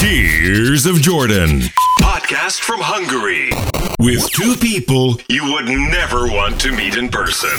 Tears of Jordan. Podcast from Hungary. With two people you would never want to meet in person.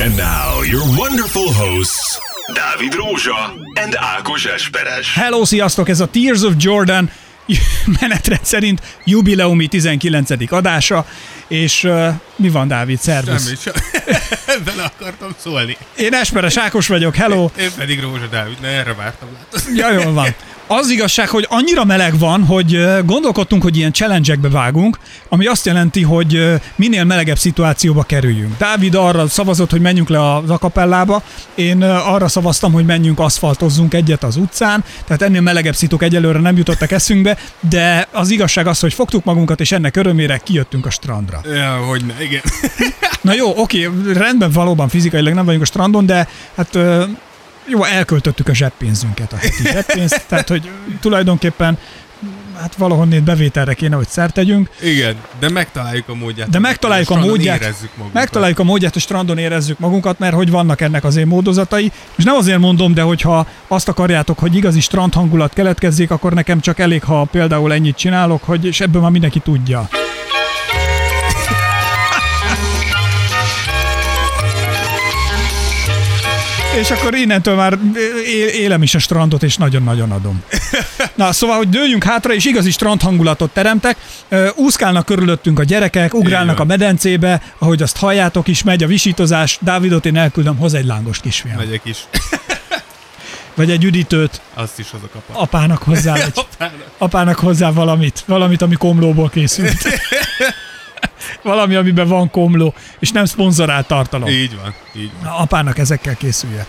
And now, your wonderful hosts, Dávid Rózsa and Ákos Esperes. Hello, sziasztok! Ez a Tears of Jordan menetrend szerint jubileumi 19. adása, és uh, mi van, Dávid? Szervusz! Semmi, sem. Bele akartam szólni. Én Esperes Ákos vagyok, hello! Én pedig Rózsa Dávid, ne erre vártam. látod. Ja, jól van. Az igazság, hogy annyira meleg van, hogy gondolkodtunk, hogy ilyen challenge vágunk, ami azt jelenti, hogy minél melegebb szituációba kerüljünk. Dávid arra szavazott, hogy menjünk le az akapellába, én arra szavaztam, hogy menjünk aszfaltozzunk egyet az utcán, tehát ennél melegebb szituk egyelőre nem jutottak eszünkbe, de az igazság az, hogy fogtuk magunkat, és ennek örömére kijöttünk a strandra. Ja, hogy ne, igen. Na jó, oké, rendben valóban fizikailag nem vagyunk a strandon, de hát jó, elköltöttük a zseppénzünket, a heti zseppénzt, tehát hogy tulajdonképpen hát valahonnét bevételre kéne, hogy szert tegyünk, Igen, de megtaláljuk a módját. de megtaláljuk a Strandon módját, Érezzük magunkat. megtaláljuk a módját, hogy strandon érezzük magunkat, mert hogy vannak ennek azért módozatai, és nem azért mondom, de hogyha azt akarjátok, hogy igazi strand hangulat keletkezzék, akkor nekem csak elég, ha például ennyit csinálok, hogy, és ebből már mindenki tudja. És akkor innentől már élem is a strandot, és nagyon-nagyon adom. Na, szóval, hogy dőljünk hátra, és igazi strand hangulatot teremtek. Úszkálnak körülöttünk a gyerekek, ugrálnak a medencébe, ahogy azt halljátok is, megy a visítozás. Dávidot én elküldöm, hoz egy lángos kisfiam. Megyek is. Vagy egy üdítőt, Azt is hozok apa. apának hozzá, egy, Apának. apának hozzá valamit, valamit, ami komlóból készült. Valami, amiben van komló, és nem szponzorált tartalom. Így van, így van. Na, apának ezekkel készülje.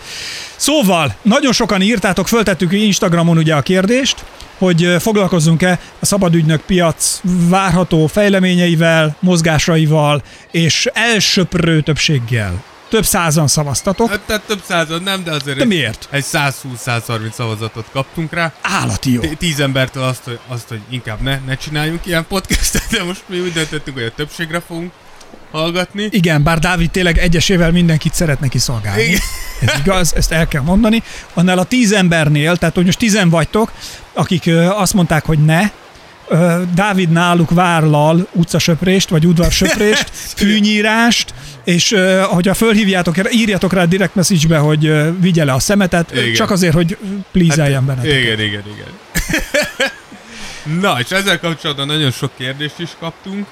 Szóval, nagyon sokan írtátok, föltettük Instagramon ugye a kérdést, hogy foglalkozzunk-e a szabadügynök piac várható fejleményeivel, mozgásaival és elsöprő többséggel. Több százan szavaztatok. Hát, tehát több század nem, de azért De miért? egy 120-130 szavazatot kaptunk rá. Állati jó. Tíz embertől azt, hogy, azt, hogy inkább ne, ne csináljunk ilyen podcastet, de most mi úgy döntöttünk, hogy a többségre fogunk hallgatni. Igen, bár Dávid tényleg egyesével mindenkit szeretne kiszolgálni. Igen. Ez igaz, ezt el kell mondani. Annál a tíz embernél, tehát hogy most tizen vagytok, akik azt mondták, hogy ne, Dávid náluk várlal utcasöprést, vagy udvarsöprést, fűnyírást, és hogyha fölhívjátok, írjatok rá direct message-be, hogy vigye le a szemetet, Igen. csak azért, hogy plízeljen benneteket. Igen, igen, igen. Na, és ezzel kapcsolatban nagyon sok kérdést is kaptunk,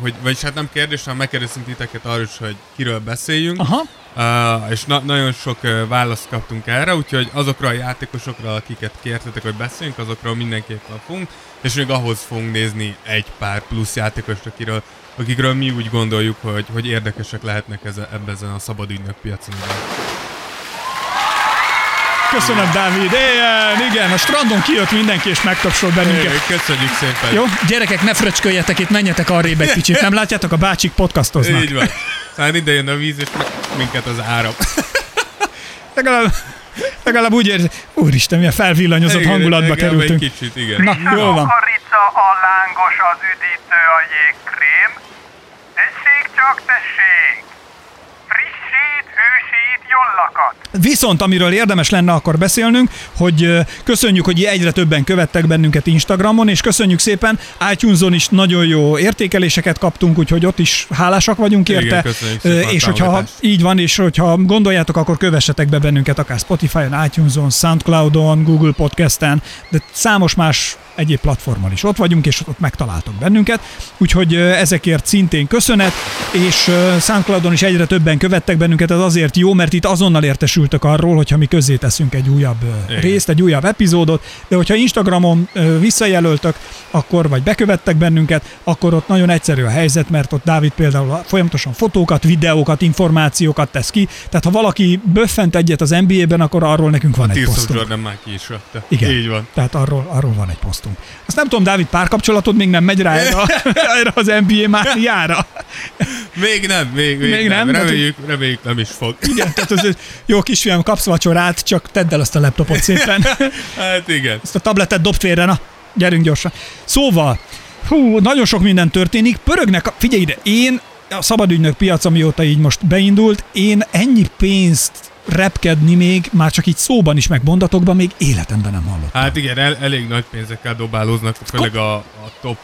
hogy, vagyis hát nem kérdés, hanem megkérdeztünk titeket arról is, hogy kiről beszéljünk, Aha, uh, és na- nagyon sok uh, választ kaptunk erre, úgyhogy azokra a játékosokra, akiket kértetek, hogy beszéljünk, azokról mindenképpen fogunk, és még ahhoz fogunk nézni egy pár plusz játékost, akiről, akikről mi úgy gondoljuk, hogy, hogy érdekesek lehetnek eze, ebben a szabadügynök piacon. köszönöm Dávid. Igen, igen, a strandon kijött mindenki, és megtapsol bennünket. Köszönjük szépen! Jó, gyerekek, ne fröcsköljetek itt, menjetek arrébb egy kicsit. Nem látjátok, a bácsik podcastoznak. Így van. Szóval ide jön a víz, és minket az áram. Legalább, legalább úgy érzi, úristen, milyen felvillanyozott Igen, hangulatba kerültünk. Egy kicsit, igen. Na, jól van. Kukorica, a lángos, az üdítő, a jégkrém. Tessék csak, tessék! Hűsít, jollakat. Viszont amiről érdemes lenne akkor beszélnünk, hogy köszönjük, hogy egyre többen követtek bennünket Instagramon, és köszönjük szépen, iTunes-on is nagyon jó értékeléseket kaptunk, úgyhogy ott is hálásak vagyunk Igen, érte. és hogyha így van, és hogyha gondoljátok, akkor kövessetek be bennünket akár Spotify-on, iTunes-on, Soundcloud-on, Google Podcast-en, de számos más egyéb platformon is ott vagyunk, és ott megtaláltok bennünket. Úgyhogy ezekért szintén köszönet, és Soundcloudon is egyre többen követtek bennünket, ez azért jó, mert itt azonnal értesültök arról, hogyha mi közzé teszünk egy újabb Igen. részt, egy újabb epizódot, de hogyha Instagramon visszajelöltök, akkor vagy bekövettek bennünket, akkor ott nagyon egyszerű a helyzet, mert ott Dávid például folyamatosan fotókat, videókat, információkat tesz ki, tehát ha valaki böffent egyet az NBA-ben, akkor arról nekünk van egy Tears of posztunk. Jordan már ki is rakta. Igen. Így van. Tehát arról, arról van egy posztunk. Azt nem tudom, Dávid, párkapcsolatod még nem megy rá erre, erre az NBA mániára. Még nem, még, még, Még nem. nem, Reméljük, reméljük nem is fog. Igen, tehát az, jó kisfiam, kapsz vacsorát, csak tedd el azt a laptopot szépen. Hát igen. Ezt a tabletet dob félre, na, gyerünk gyorsan. Szóval, hú, nagyon sok minden történik, pörögnek, figyelj ide, én a szabadügynök piac, amióta így most beindult, én ennyi pénzt repkedni még, már csak így szóban is, meg mondatokban még életemben nem hallottam. Hát igen, el, elég nagy pénzekkel dobálóznak, főleg a, a top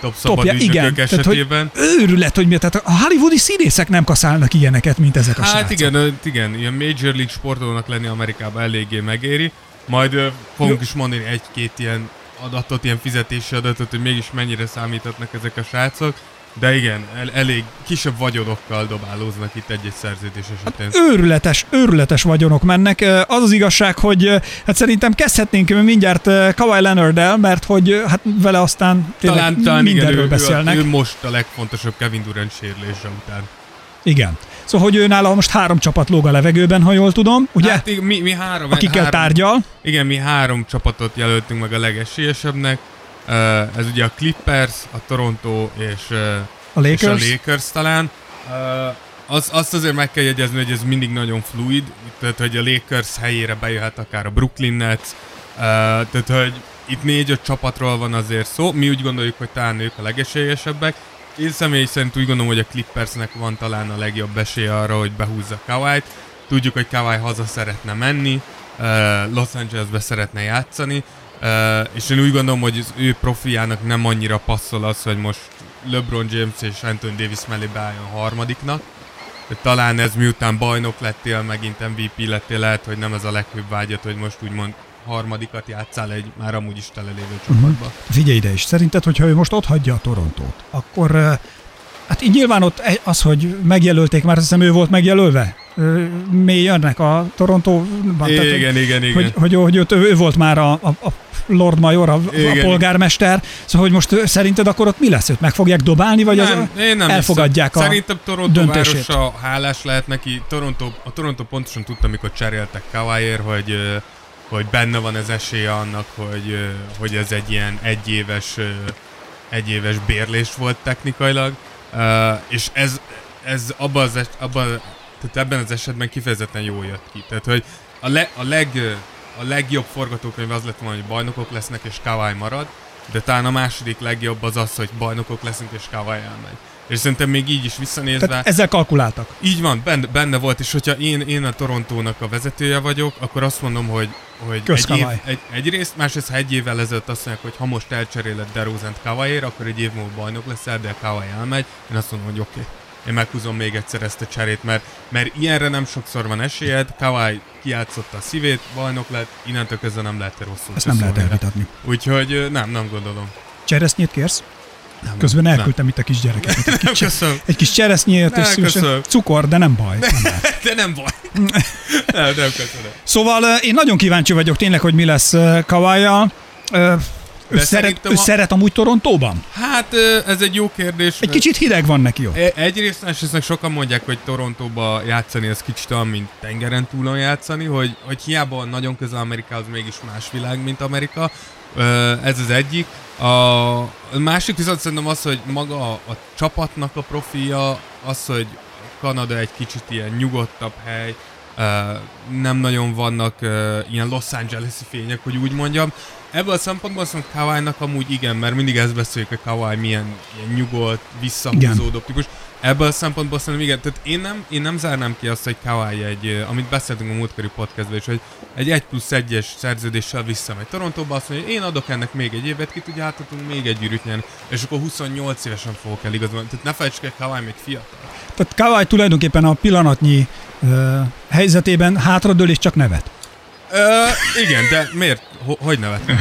top Topja, igen. Tehát, esetében. hogy őrület, hogy mi, tehát a hollywoodi színészek nem kaszálnak ilyeneket, mint ezek a Hát srácok. igen, igen, ilyen Major League sportolónak lenni Amerikában eléggé megéri. Majd ö, fogunk Jó. is mondani egy-két ilyen adatot, ilyen fizetési adatot, hogy mégis mennyire számíthatnak ezek a srácok. De igen, el, elég kisebb vagyonokkal dobálóznak itt egy-egy szerződés esetén. Őrületes, őrületes vagyonok mennek. Az az igazság, hogy hát szerintem kezdhetnénk mindjárt Kawhi leonard mert hogy hát vele aztán tényleg talán, talán igen, mindenről ő, beszélnek. Ő, ő, most a legfontosabb Kevin Durant sérülése után. Igen. Szóval, hogy ő nála most három csapat lóg a levegőben, ha jól tudom, ugye? Hát igen, mi, mi három, akikkel három, tárgyal. Igen, mi három csapatot jelöltünk meg a legesélyesebbnek. Uh, ez ugye a Clippers, a Toronto és, uh, A és a Lakers. Lakers talán. Uh, az, azt azért meg kell jegyezni, hogy ez mindig nagyon fluid, tehát hogy a Lakers helyére bejöhet akár a Brooklyn Nets, tehát hogy itt négy-öt csapatról van azért szó, mi úgy gondoljuk, hogy talán ők a legesélyesebbek. Én személy szerint úgy gondolom, hogy a Clippersnek van talán a legjobb esélye arra, hogy behúzza Kawhi-t. Tudjuk, hogy Kawhi haza szeretne menni, Los Angelesbe szeretne játszani, uh, és én úgy gondolom, hogy az ő profiának nem annyira passzol az, hogy most LeBron James és Anthony Davis mellé beálljon harmadiknak. De talán ez miután bajnok lettél, megint MVP lettél, lehet, hogy nem ez a legfőbb vágyat, hogy most úgymond harmadikat játszál egy már amúgy is telelévő csapatba. Figyelj ide is, szerinted, hogyha ő most ott hagyja a Torontót, akkor hát így nyilván ott egy- az, hogy megjelölték, már azt hiszem ő volt megjelölve, Mi jönnek a Torontóban. tehát, hogy- Igen, igen, igen. Hogy, hogy, hogy ott ő, volt már a, a, a Lord Major, a, a Igen. polgármester, szóval hogy most szerinted akkor ott mi lesz? Őt meg fogják dobálni, vagy nem, az, én nem elfogadják hiszem. a Szerintem Toronto döntését? városa hálás lehet neki. Toronto, a Toronto pontosan tudta, amikor cseréltek Kawaiért, hogy, hogy benne van az esélye annak, hogy, hogy ez egy ilyen egyéves, egyéves bérlés volt technikailag. És ez, ez abban az, abban, tehát ebben az esetben kifejezetten jól jött ki. Tehát, hogy a, le, a, leg, a legjobb forgatókönyv az lett volna, hogy bajnokok lesznek és Kawai marad, de talán a második legjobb az az, hogy bajnokok leszünk és Kawai elmegy. És szerintem még így is visszanézve... tehát ezzel kalkuláltak. Így van, benne, benne volt, és hogyha én, én a Torontónak a vezetője vagyok, akkor azt mondom, hogy, hogy Kösz, egy, év, egy, egyrészt, másrészt, ha egy évvel ezelőtt azt mondják, hogy ha most elcseréled DeRozan-t Kawaiért, akkor egy év múlva bajnok leszel, de Kawai elmegy, én azt mondom, hogy oké. Okay. Én meghúzom még egyszer ezt a cserét, mert, mert ilyenre nem sokszor van esélyed. Kawai kiátszotta a szívét, bajnok lett, innentől kezdve nem lehet rosszul Ezt nem lehet elvitatni. Úgyhogy nem, nem gondolom. Cseresznyét kérsz? Nem, Közben nem. elküldtem itt a kis gyereket. Egy Nem, kis, köszönöm. egy kis cseresznyét, Ne, és köszönöm. cukor, de nem baj. Nem baj. De nem baj. nem, nem köszönöm. Szóval én nagyon kíváncsi vagyok tényleg, hogy mi lesz Kawája. Ő, szeret, ő a- szeret amúgy Torontóban? Hát ez egy jó kérdés. Egy kicsit hideg van neki ott. E- Egyrészt, másrészt sokan mondják, hogy Torontóba játszani az kicsit olyan, mint tengeren túlon játszani, hogy, hogy hiába nagyon közel Amerikához, mégis más világ, mint Amerika. Ez az egyik. A másik viszont szerintem az, hogy maga a, a csapatnak a profilja, az, hogy Kanada egy kicsit ilyen nyugodtabb hely, nem nagyon vannak ilyen Los Angeles-i fények, hogy úgy mondjam. Ebből a szempontból azt mondom, Kawhi-nak amúgy igen, mert mindig ezt beszéljük, hogy Kawhi milyen ilyen nyugodt, visszahúzódó típus. Ebből a szempontból szerintem igen, tehát én nem, én nem zárnám ki azt, hogy Kawhi egy, amit beszéltünk a múltkori podcastban is, hogy egy 1 plusz 1-es szerződéssel visszamegy Torontóba, azt mondja, hogy én adok ennek még egy évet, ki tudja, átadunk még egy gyűrűt nyerni, és akkor 28 évesen fogok eligazolni. Tehát ne felejtsük el, Kawhi még fiatal. Tehát Kawai tulajdonképpen a pillanatnyi uh, helyzetében hátradől és csak nevet. Ö, igen, de miért? Ho- hogy nevetnek?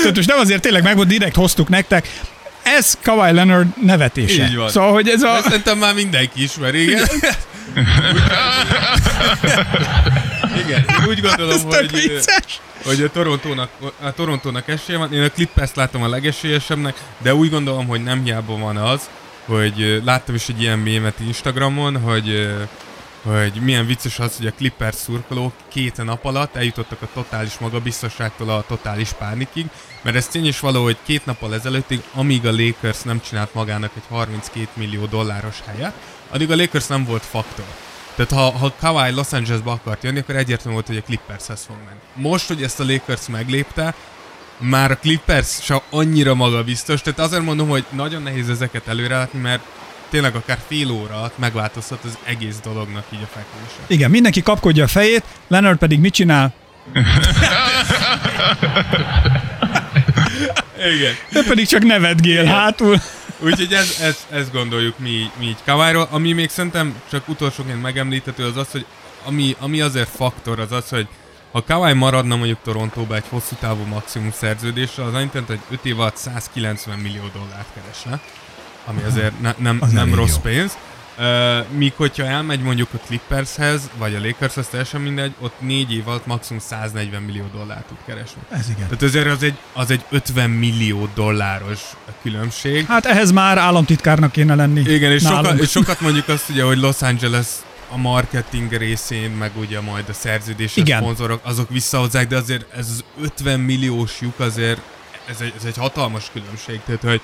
Tehát most nem azért tényleg meg volt, direkt hoztuk nektek. Ez Kawhi Leonard nevetése. Így van. Szóval, hogy ez a... Ezt szerintem már mindenki ismeri, igen. igen, én úgy gondolom, Ez hogy, vicces. hogy a Torontónak, a Torontónak esélye van. Én a Clippers látom a legesélyesebbnek, de úgy gondolom, hogy nem hiába van az, hogy láttam is egy ilyen mémet Instagramon, hogy hogy milyen vicces az, hogy a Clippers szurkolók két nap alatt eljutottak a totális magabiztosságtól a totális pánikig, mert ez tény is való, hogy két nappal ezelőttig, amíg a Lakers nem csinált magának egy 32 millió dolláros helyet, addig a Lakers nem volt faktor. Tehát ha, ha Kawhi Los Angelesbe akart jönni, akkor egyértelmű volt, hogy a Clippershez fog menni. Most, hogy ezt a Lakers meglépte, már a Clippers se annyira magabiztos, tehát azért mondom, hogy nagyon nehéz ezeket előrelátni, mert tényleg akár fél óra alatt megváltozhat az egész dolognak így a fekvése. Igen, mindenki kapkodja a fejét, Leonard pedig mit csinál? Igen. Ő pedig csak nevetgél hátul. Úgyhogy ez, ez, ezt gondoljuk mi, mi így Kawairól. Ami még szerintem csak utolsóként megemlíthető az az, hogy ami, ami azért faktor az az, hogy ha Kawai maradna mondjuk Torontóba egy hosszú távú maximum szerződésre, az annyit jelent, hogy 5 év alatt 190 millió dollárt keresne, ami azért ne, nem, Az nem rossz jó. pénz. Uh, míg hogyha elmegy mondjuk a Clippershez, vagy a Lakershez, teljesen mindegy, ott 4 év alatt maximum 140 millió dollárt tud keresni. Ez igen. Tehát azért az egy, az egy 50 millió dolláros különbség. Hát ehhez már államtitkárnak kéne lenni. Igen, és, sokat, és sokat mondjuk azt ugye, hogy Los Angeles a marketing részén, meg ugye majd a szerződéses Igen. szponzorok, azok visszahozzák, de azért ez az 50 milliós lyuk azért, ez egy, ez egy hatalmas különbség, tehát hogy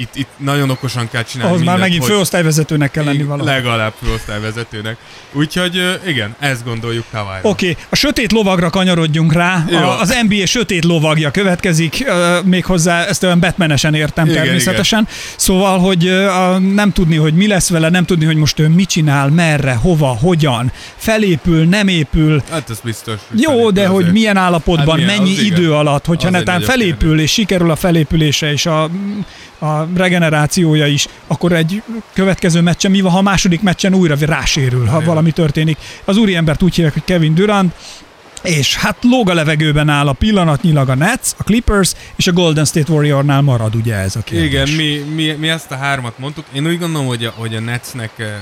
itt, itt nagyon okosan kell csinálni Ahhoz már mindent, megint hogy- főosztályvezetőnek kell lenni Igen, valahol. Legalább főosztályvezetőnek. Úgyhogy igen, ezt gondoljuk Kawai. Oké, okay, a sötét lovagra kanyarodjunk rá. Jó. A, az NBA sötét lovagja következik, uh, méghozzá ezt olyan Batmanesen értem Igen, természetesen. Szóval, hogy uh, nem tudni, hogy mi lesz vele, nem tudni, hogy most ő mit csinál, merre, hova, hogyan, felépül, nem épül. Hát ez biztos. hogy Jó, de hogy azért. milyen állapotban, Hát milyen, mennyi az igen. idő alatt, hogyha netán felépül kérdés. és sikerül a felépülése és a, a regenerációja is, akkor egy következő meccsen mi van, ha a második meccsen újra rásérül, ha Igen. valami történik. Az úriembert úgy hívják, hogy Kevin Durant, és hát lóg a levegőben áll a pillanatnyilag a Nets, a Clippers és a Golden State Warriornál marad ugye ez a kérdés. Igen, mi, mi, mi ezt a hármat mondtuk. Én úgy gondolom, hogy a, hogy a Netsnek eh,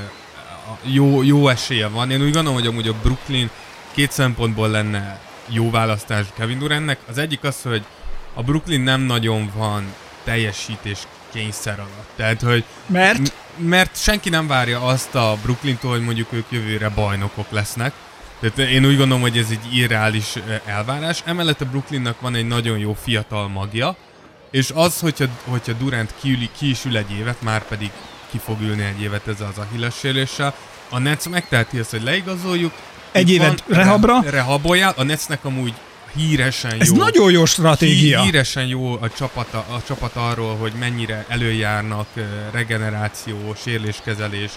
jó, jó esélye van. Én úgy gondolom, hogy amúgy a Brooklyn két szempontból lenne jó választás Kevin Durantnek. Az egyik az, hogy a Brooklyn nem nagyon van teljesítés kényszer alatt. Tehát, hogy Mert? M- mert senki nem várja azt a Brooklyn-tól, hogy mondjuk ők jövőre bajnokok lesznek. Tehát én úgy gondolom, hogy ez egy irreális elvárás. Emellett a Brooklynnak van egy nagyon jó fiatal magja, és az, hogyha, hogyha Durant kiüli, ki is ül egy évet, már pedig ki fog ülni egy évet ezzel az Achilles sérüléssel, a Nets megteheti ezt, hogy leigazoljuk. Egy évet van, rehabra? Re, rehabolják. A Netsnek amúgy híresen Ez jó. nagyon jó stratégia. Hí- Híresen jó a csapat, a csapat arról, hogy mennyire előjárnak regeneráció, sérüléskezelés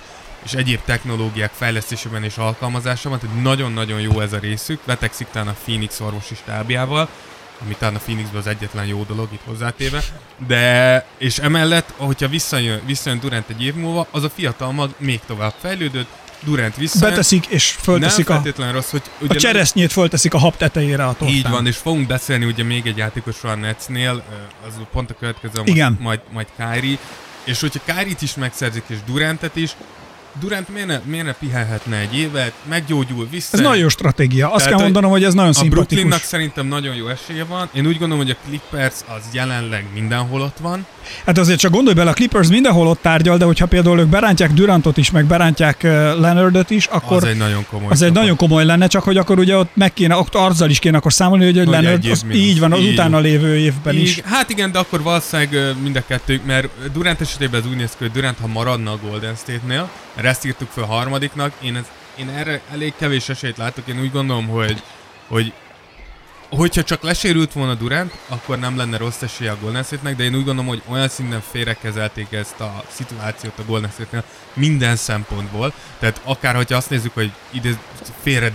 és egyéb technológiák fejlesztésében és alkalmazásában, tehát nagyon-nagyon jó ez a részük. Vetekszik talán a Phoenix orvosi stábjával, ami talán a Phoenixben az egyetlen jó dolog itt hozzátéve, de és emellett, hogyha visszajön, visszajön Durant egy év múlva, az a fiatal mag még tovább fejlődött, Durant visszajön. Beteszik és fölteszik nem a, rossz, hogy a cseresznyét fölteszik a hab tetejére a tortán. így van, és fogunk beszélni ugye még egy játékosról a Netsnél, az pont a következő, Igen. majd, majd Kyrie, és hogyha Kyrie-t is megszerzik, és Durantet is, Durant miért ne, miért ne pihenhetne egy évet, meggyógyul vissza. Ez nagyon jó stratégia. Azt Tehát, kell mondanom, hogy ez nagyon A szimpatikus. Brooklynnak szerintem nagyon jó esélye van. Én úgy gondolom, hogy a Clippers az jelenleg mindenhol ott van. Hát azért csak gondolj bele, a Clippers mindenhol ott tárgyal, de hogyha például ők berántják Durantot is, meg berántják uh, Leonardot is, akkor az egy nagyon komoly az egy nagyon komoly lenne, csak hogy akkor ugye ott meg kéne, ott azzal is kéne akkor számolni, hogy, hogy Leonard az így van, az Így. utána lévő évben is. Így, hát igen, de akkor valószínűleg mind a kettő, mert Durant esetében ez úgy néz ki, hogy Durant, ha maradna a Golden State-nél, mert ezt írtuk fel harmadiknak, én, ez, én erre elég kevés esélyt látok, én úgy gondolom, hogy, hogy hogyha csak lesérült volna Durant, akkor nem lenne rossz esélye a Golden State-nek, de én úgy gondolom, hogy olyan szinten félrekezelték ezt a szituációt a Golden State-nél minden szempontból. Tehát akár, hogyha azt nézzük, hogy ide félre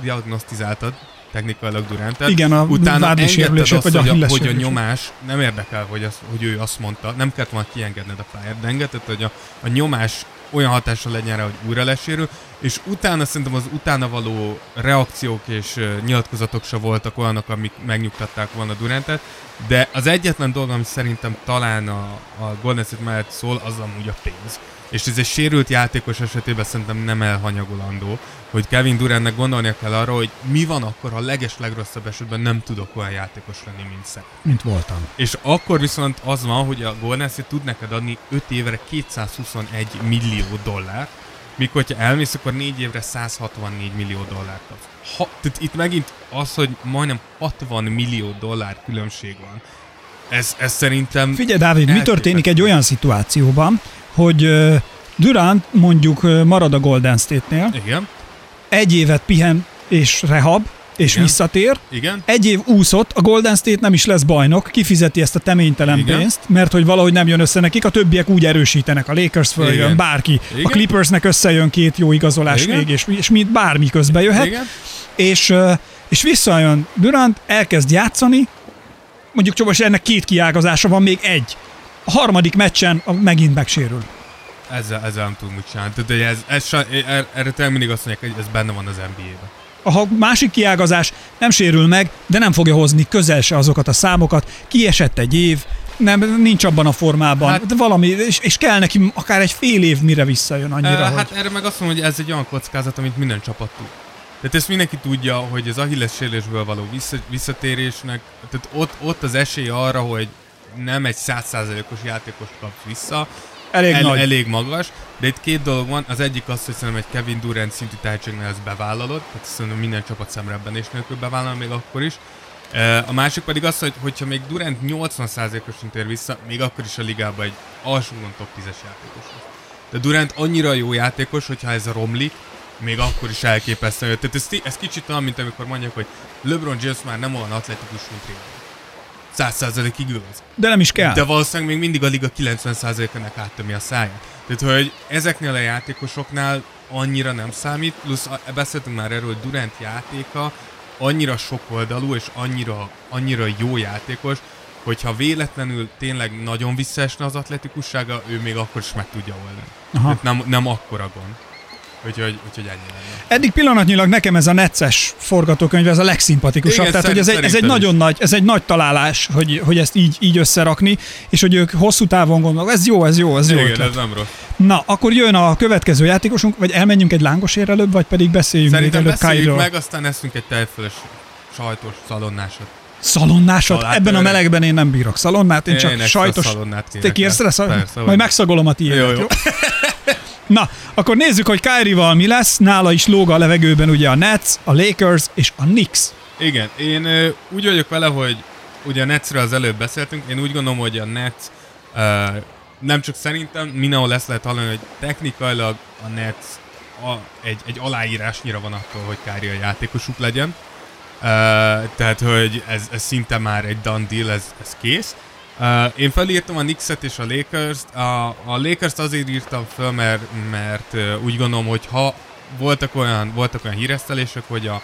diagnosztizáltad technikailag Durantet, Igen, a utána engedted azt, vagy hogy, a, hogy a nyomás, nem érdekel, hogy, az, hogy ő azt mondta, nem kellett volna kiengedned a pályát, de engedted, hogy a, a nyomás olyan hatással legyen rá, hogy újra lesérül, és utána szerintem az utána való reakciók és uh, nyilatkozatok se voltak olyanok, amik megnyugtatták volna Durantet, de az egyetlen dolog, ami szerintem talán a, a Golden State mellett szól, az amúgy a pénz. És ez egy sérült játékos esetében szerintem nem elhanyagolandó, hogy Kevin Durantnek gondolnia kell arra, hogy mi van akkor, ha a leges legrosszabb esetben nem tudok olyan játékos lenni, mint Szek. Mint voltam. És akkor viszont az van, hogy a Golden State tud neked adni 5 évre 221 millió dollárt, míg hogyha elmész, akkor 4 évre 164 millió dollárt kapsz. Ha, tehát itt megint az, hogy majdnem 60 millió dollár különbség van. Ez, ez szerintem... Figyelj, Dávid, mi történik egy olyan szituációban, hogy Durant mondjuk marad a Golden State-nél, Igen. egy évet pihen és rehab, és Igen. visszatér. Igen? Egy év úszott, a Golden State nem is lesz bajnok, kifizeti ezt a teménytelen Igen. pénzt, mert hogy valahogy nem jön össze nekik, a többiek úgy erősítenek, a Lakers följön, Igen. bárki. A Igen. Clippersnek összejön két jó igazolás Igen. még, és, és mint bármi közbe jöhet, Igen? és, és visszajön Durant, elkezd játszani, mondjuk csak ennek két kiágazása van, még egy. A harmadik meccsen megint megsérül. Ezzel, ezzel nem tudunk mit csinálni. Tehát, hogy ez, ez, sa- er- erre tényleg mindig azt mondják, hogy ez benne van az NBA-ben. A másik kiágazás nem sérül meg, de nem fogja hozni közel se azokat a számokat. Kiesett egy év, nem, nincs abban a formában, hát, de valami, és, és kell neki akár egy fél év, mire visszajön annyira, Uh, hogy... hát erre meg azt mondom, hogy ez egy olyan kockázat, amit minden csapat tud. Tehát ezt mindenki tudja, hogy az Achilles sérülésből való vissza, visszatérésnek, tehát ott, ott az esély arra, hogy nem egy százszázalékos játékost kapsz vissza, elég el, nagy. elég magas, de itt két dolog van. Az egyik az, hogy szerintem egy Kevin Durant szintű tehetségnél ezt bevállalod, tehát szerintem minden csapat szemrebbenés nélkül bevállal még akkor is. A másik pedig az, hogy hogyha még Durant 80%-osan tér vissza, még akkor is a ligában egy alsóban top 10-es játékos lesz. De Durant annyira jó játékos, hogyha ez romlik, még akkor is elképesztő. Tehát ez, ez kicsit olyan, mint amikor mondják, hogy LeBron James már nem olyan atletikus, mint régen. 100%-ig igaz. De nem is kell. De valószínűleg még mindig a liga 90%-ának áttömi a száját. Tehát, hogy ezeknél a játékosoknál annyira nem számít, plusz beszéltünk már erről, hogy Durant játéka annyira sokoldalú és annyira, annyira jó játékos, hogyha véletlenül tényleg nagyon visszaesne az atletikussága, ő még akkor is meg tudja oldani. Aha. Tehát nem, nem akkora gond. Úgyhogy, úgyhogy ennyi lenne. Eddig pillanatnyilag nekem ez a necces forgatókönyv, ez a legszimpatikusabb. Igen, Tehát, hogy ez egy, ez egy is. nagyon nagy, ez egy nagy találás, hogy, hogy ezt így, így összerakni, és hogy ők hosszú távon gondolnak, ez jó, ez jó, ez jó Igen, ez nem rossz. Na, akkor jön a következő játékosunk, vagy elmenjünk egy lángosért előbb, vagy pedig beszéljünk Szerintem még előbb beszéljük meg, aztán eszünk egy tejfölös sajtos szalonnásat. Szalonnásat? Salátőre. Ebben a melegben én nem bírok szalonnát, én csak extra sajtos... Te kérsz rá Majd megszagolom a tiédet, Jó, jó, jó. Na, akkor nézzük, hogy Kyrie-val mi lesz. Nála is lóg a levegőben ugye a Nets, a Lakers és a Knicks. Igen, én ö, úgy vagyok vele, hogy ugye a Netsről az előbb beszéltünk, én úgy gondolom, hogy a Nets ö, nem csak szerintem, mindenhol lesz lehet hallani, hogy technikailag a Nets a, egy, egy aláírásnyira van attól, hogy Kyrie a játékosuk legyen. Uh, tehát, hogy ez, ez szinte már egy done deal, ez, ez kész. Én felírtam a Knicks-et és a Lakers-t. A, a Lakers-t azért írtam föl, mert, mert úgy gondolom, hogy ha voltak olyan, voltak olyan híresztelések, hogy a,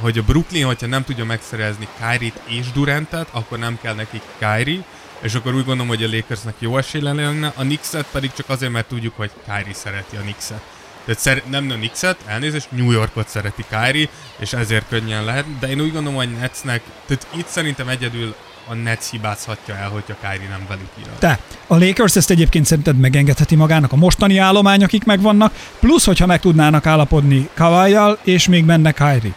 hogy a Brooklyn, hogyha nem tudja megszerezni Kyrie-t és Durantet, akkor nem kell nekik Kyrie, és akkor úgy gondolom, hogy a Lakersnek jó esély lenne, a Knicks-et pedig csak azért, mert tudjuk, hogy Kyrie szereti a Knicks-et. Tehát szer- nem a Knicks-et, elnézést, New Yorkot szereti Kyrie, és ezért könnyen lehet, de én úgy gondolom, hogy Netsnek, tehát itt szerintem egyedül a Nets hibázhatja el, hogyha Kyrie nem velük ír. Te, a Lakers ezt egyébként szerinted megengedheti magának a mostani állomány, akik megvannak, plusz, hogyha meg tudnánnak állapodni kawhi és még menne Kyrie.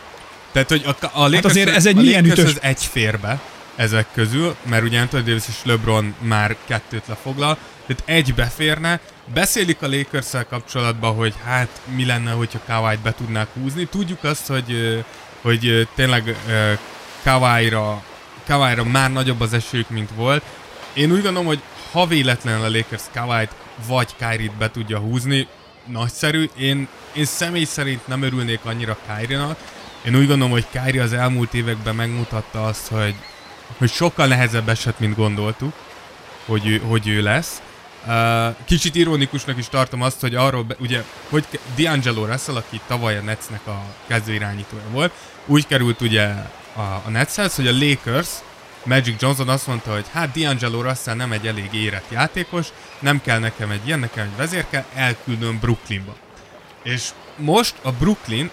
Tehát, hogy a, a Lakers, Hát azért ez egy a milyen Lakers ütős- az egy férbe ezek közül, mert ugye Anthony Davis és LeBron már kettőt lefoglal, tehát egy beférne. Beszélik a lakers kapcsolatban, hogy hát mi lenne, hogyha Kawhi-t be tudnák húzni. Tudjuk azt, hogy, hogy tényleg Kawhi-ra, Kawhi-ra már nagyobb az esélyük, mint volt. Én úgy gondolom, hogy ha véletlenül a Lakers Kawhi-t vagy Kyrie-t be tudja húzni, nagyszerű. Én, én személy szerint nem örülnék annyira Kyrie-nak. Én úgy gondolom, hogy Kyrie az elmúlt években megmutatta azt, hogy, hogy sokkal nehezebb eset, mint gondoltuk, hogy ő, hogy ő lesz. Uh, kicsit ironikusnak is tartom azt, hogy arról, be, ugye, hogy D'Angelo Russell, aki tavaly a Netsnek a kezdőirányítója volt, úgy került ugye a, a Netshez, hogy a Lakers, Magic Johnson azt mondta, hogy hát D'Angelo Russell nem egy elég érett játékos, nem kell nekem egy ilyen, nekem egy vezér kell, elküldöm Brooklynba. És most a Brooklyn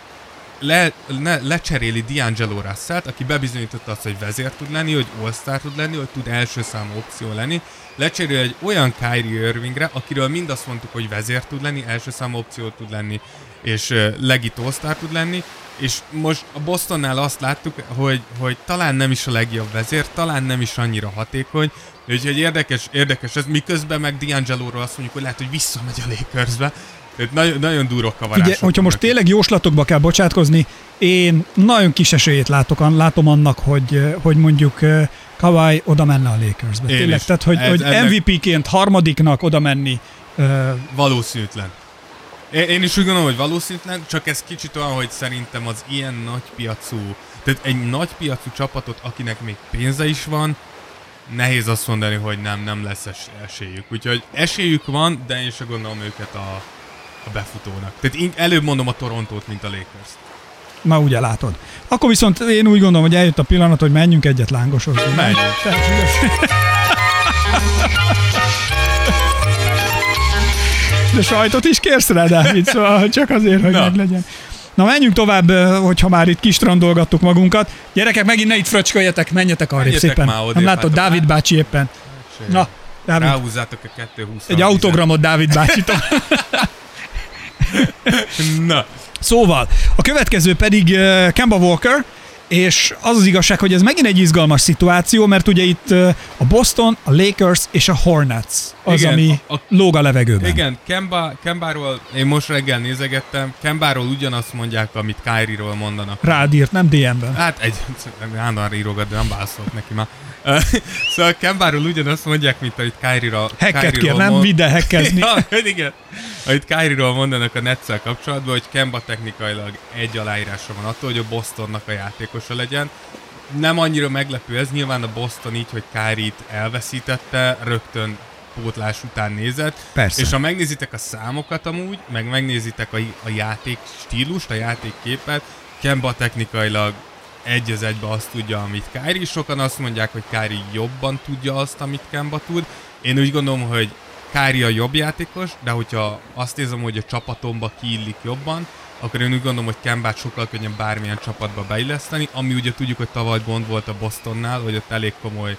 le, le, lecseréli D'Angelo Russell-t, aki bebizonyította azt, hogy vezér tud lenni, hogy all tud lenni, hogy tud első számú opció lenni. Lecserél egy olyan Kyrie Irvingre, akiről mind azt mondtuk, hogy vezér tud lenni, első számú opció tud lenni, és legit all tud lenni, és most a Bostonnál azt láttuk, hogy, hogy talán nem is a legjobb vezér, talán nem is annyira hatékony, úgyhogy érdekes, érdekes ez, miközben meg D'Angelo-ról azt mondjuk, hogy lehet, hogy visszamegy a Lakersbe, tehát nagyon, nagyon durva kavarások. Ugye, hogyha most tényleg jóslatokba kell bocsátkozni, én nagyon kis esélyét látok, látom annak, hogy, hogy mondjuk Kawhi oda menne a Lakersbe. Én Tényleg, is. tehát hogy, Ez- hogy MVP-ként harmadiknak oda menni, Valószínűtlen. Én, én is úgy gondolom, hogy valószínűtlen, csak ez kicsit olyan, hogy szerintem az ilyen nagy piacú, tehát egy nagy piacú csapatot, akinek még pénze is van, nehéz azt mondani, hogy nem, nem lesz es- esélyük. Úgyhogy esélyük van, de én sem gondolom őket a, a befutónak. Tehát én előbb mondom a Torontót, mint a Lakers. Ma ugye látod. Akkor viszont én úgy gondolom, hogy eljött a pillanat, hogy menjünk egyet lángosozni. Menjünk. De sajtot is kérsz rá, Dávid, szóval csak azért, hogy Na. meg legyen. Na menjünk tovább, hogyha már itt kistrandolgattuk magunkat. Gyerekek, megint ne itt fröcsköljetek, menjetek arrébb Menjetek szépen. már Nem látod, Dávid bácsi éppen. Na, Dávid, Ráhúzzátok a 220 egy autogramot Dávid bácsitól. Na, Szóval, a következő pedig uh, Kemba Walker, és az az igazság, hogy ez megint egy izgalmas szituáció, mert ugye itt uh, a Boston, a Lakers és a Hornets az, Igen, ami a- a- lóg a levegőben. igen, Kemba, Kembáról, én most reggel nézegettem, Kembáról ugyanazt mondják, amit Kyrie-ról mondanak. Rád írt, nem DM-ben. Hát egy, állandóan írogat, de nem válaszolt neki már. Szóval Kembáról ugyanazt mondják, mint amit Kyrie-ról Hacket kér, nem? mond- el hackezni. Ja, igen. Amit Kyrie-ról mondanak a Netszel kapcsolatban, hogy Kemba technikailag egy aláírásra van attól, hogy a Bostonnak a játékosa legyen. Nem annyira meglepő ez, nyilván a Boston így, hogy Kyrie-t elveszítette, rögtön pótlás után nézett. Persze. És ha megnézitek a számokat amúgy, meg megnézitek a, a játék stílust, a játékképet, Kemba technikailag egy az egybe azt tudja, amit Kyrie. Sokan azt mondják, hogy Kyrie jobban tudja azt, amit Kemba tud. Én úgy gondolom, hogy Kyrie a jobb játékos, de hogyha azt nézem, hogy a csapatomba kiillik jobban, akkor én úgy gondolom, hogy Kembát sokkal könnyebb bármilyen csapatba beilleszteni, ami ugye tudjuk, hogy tavaly gond volt a Bostonnál, hogy ott elég komoly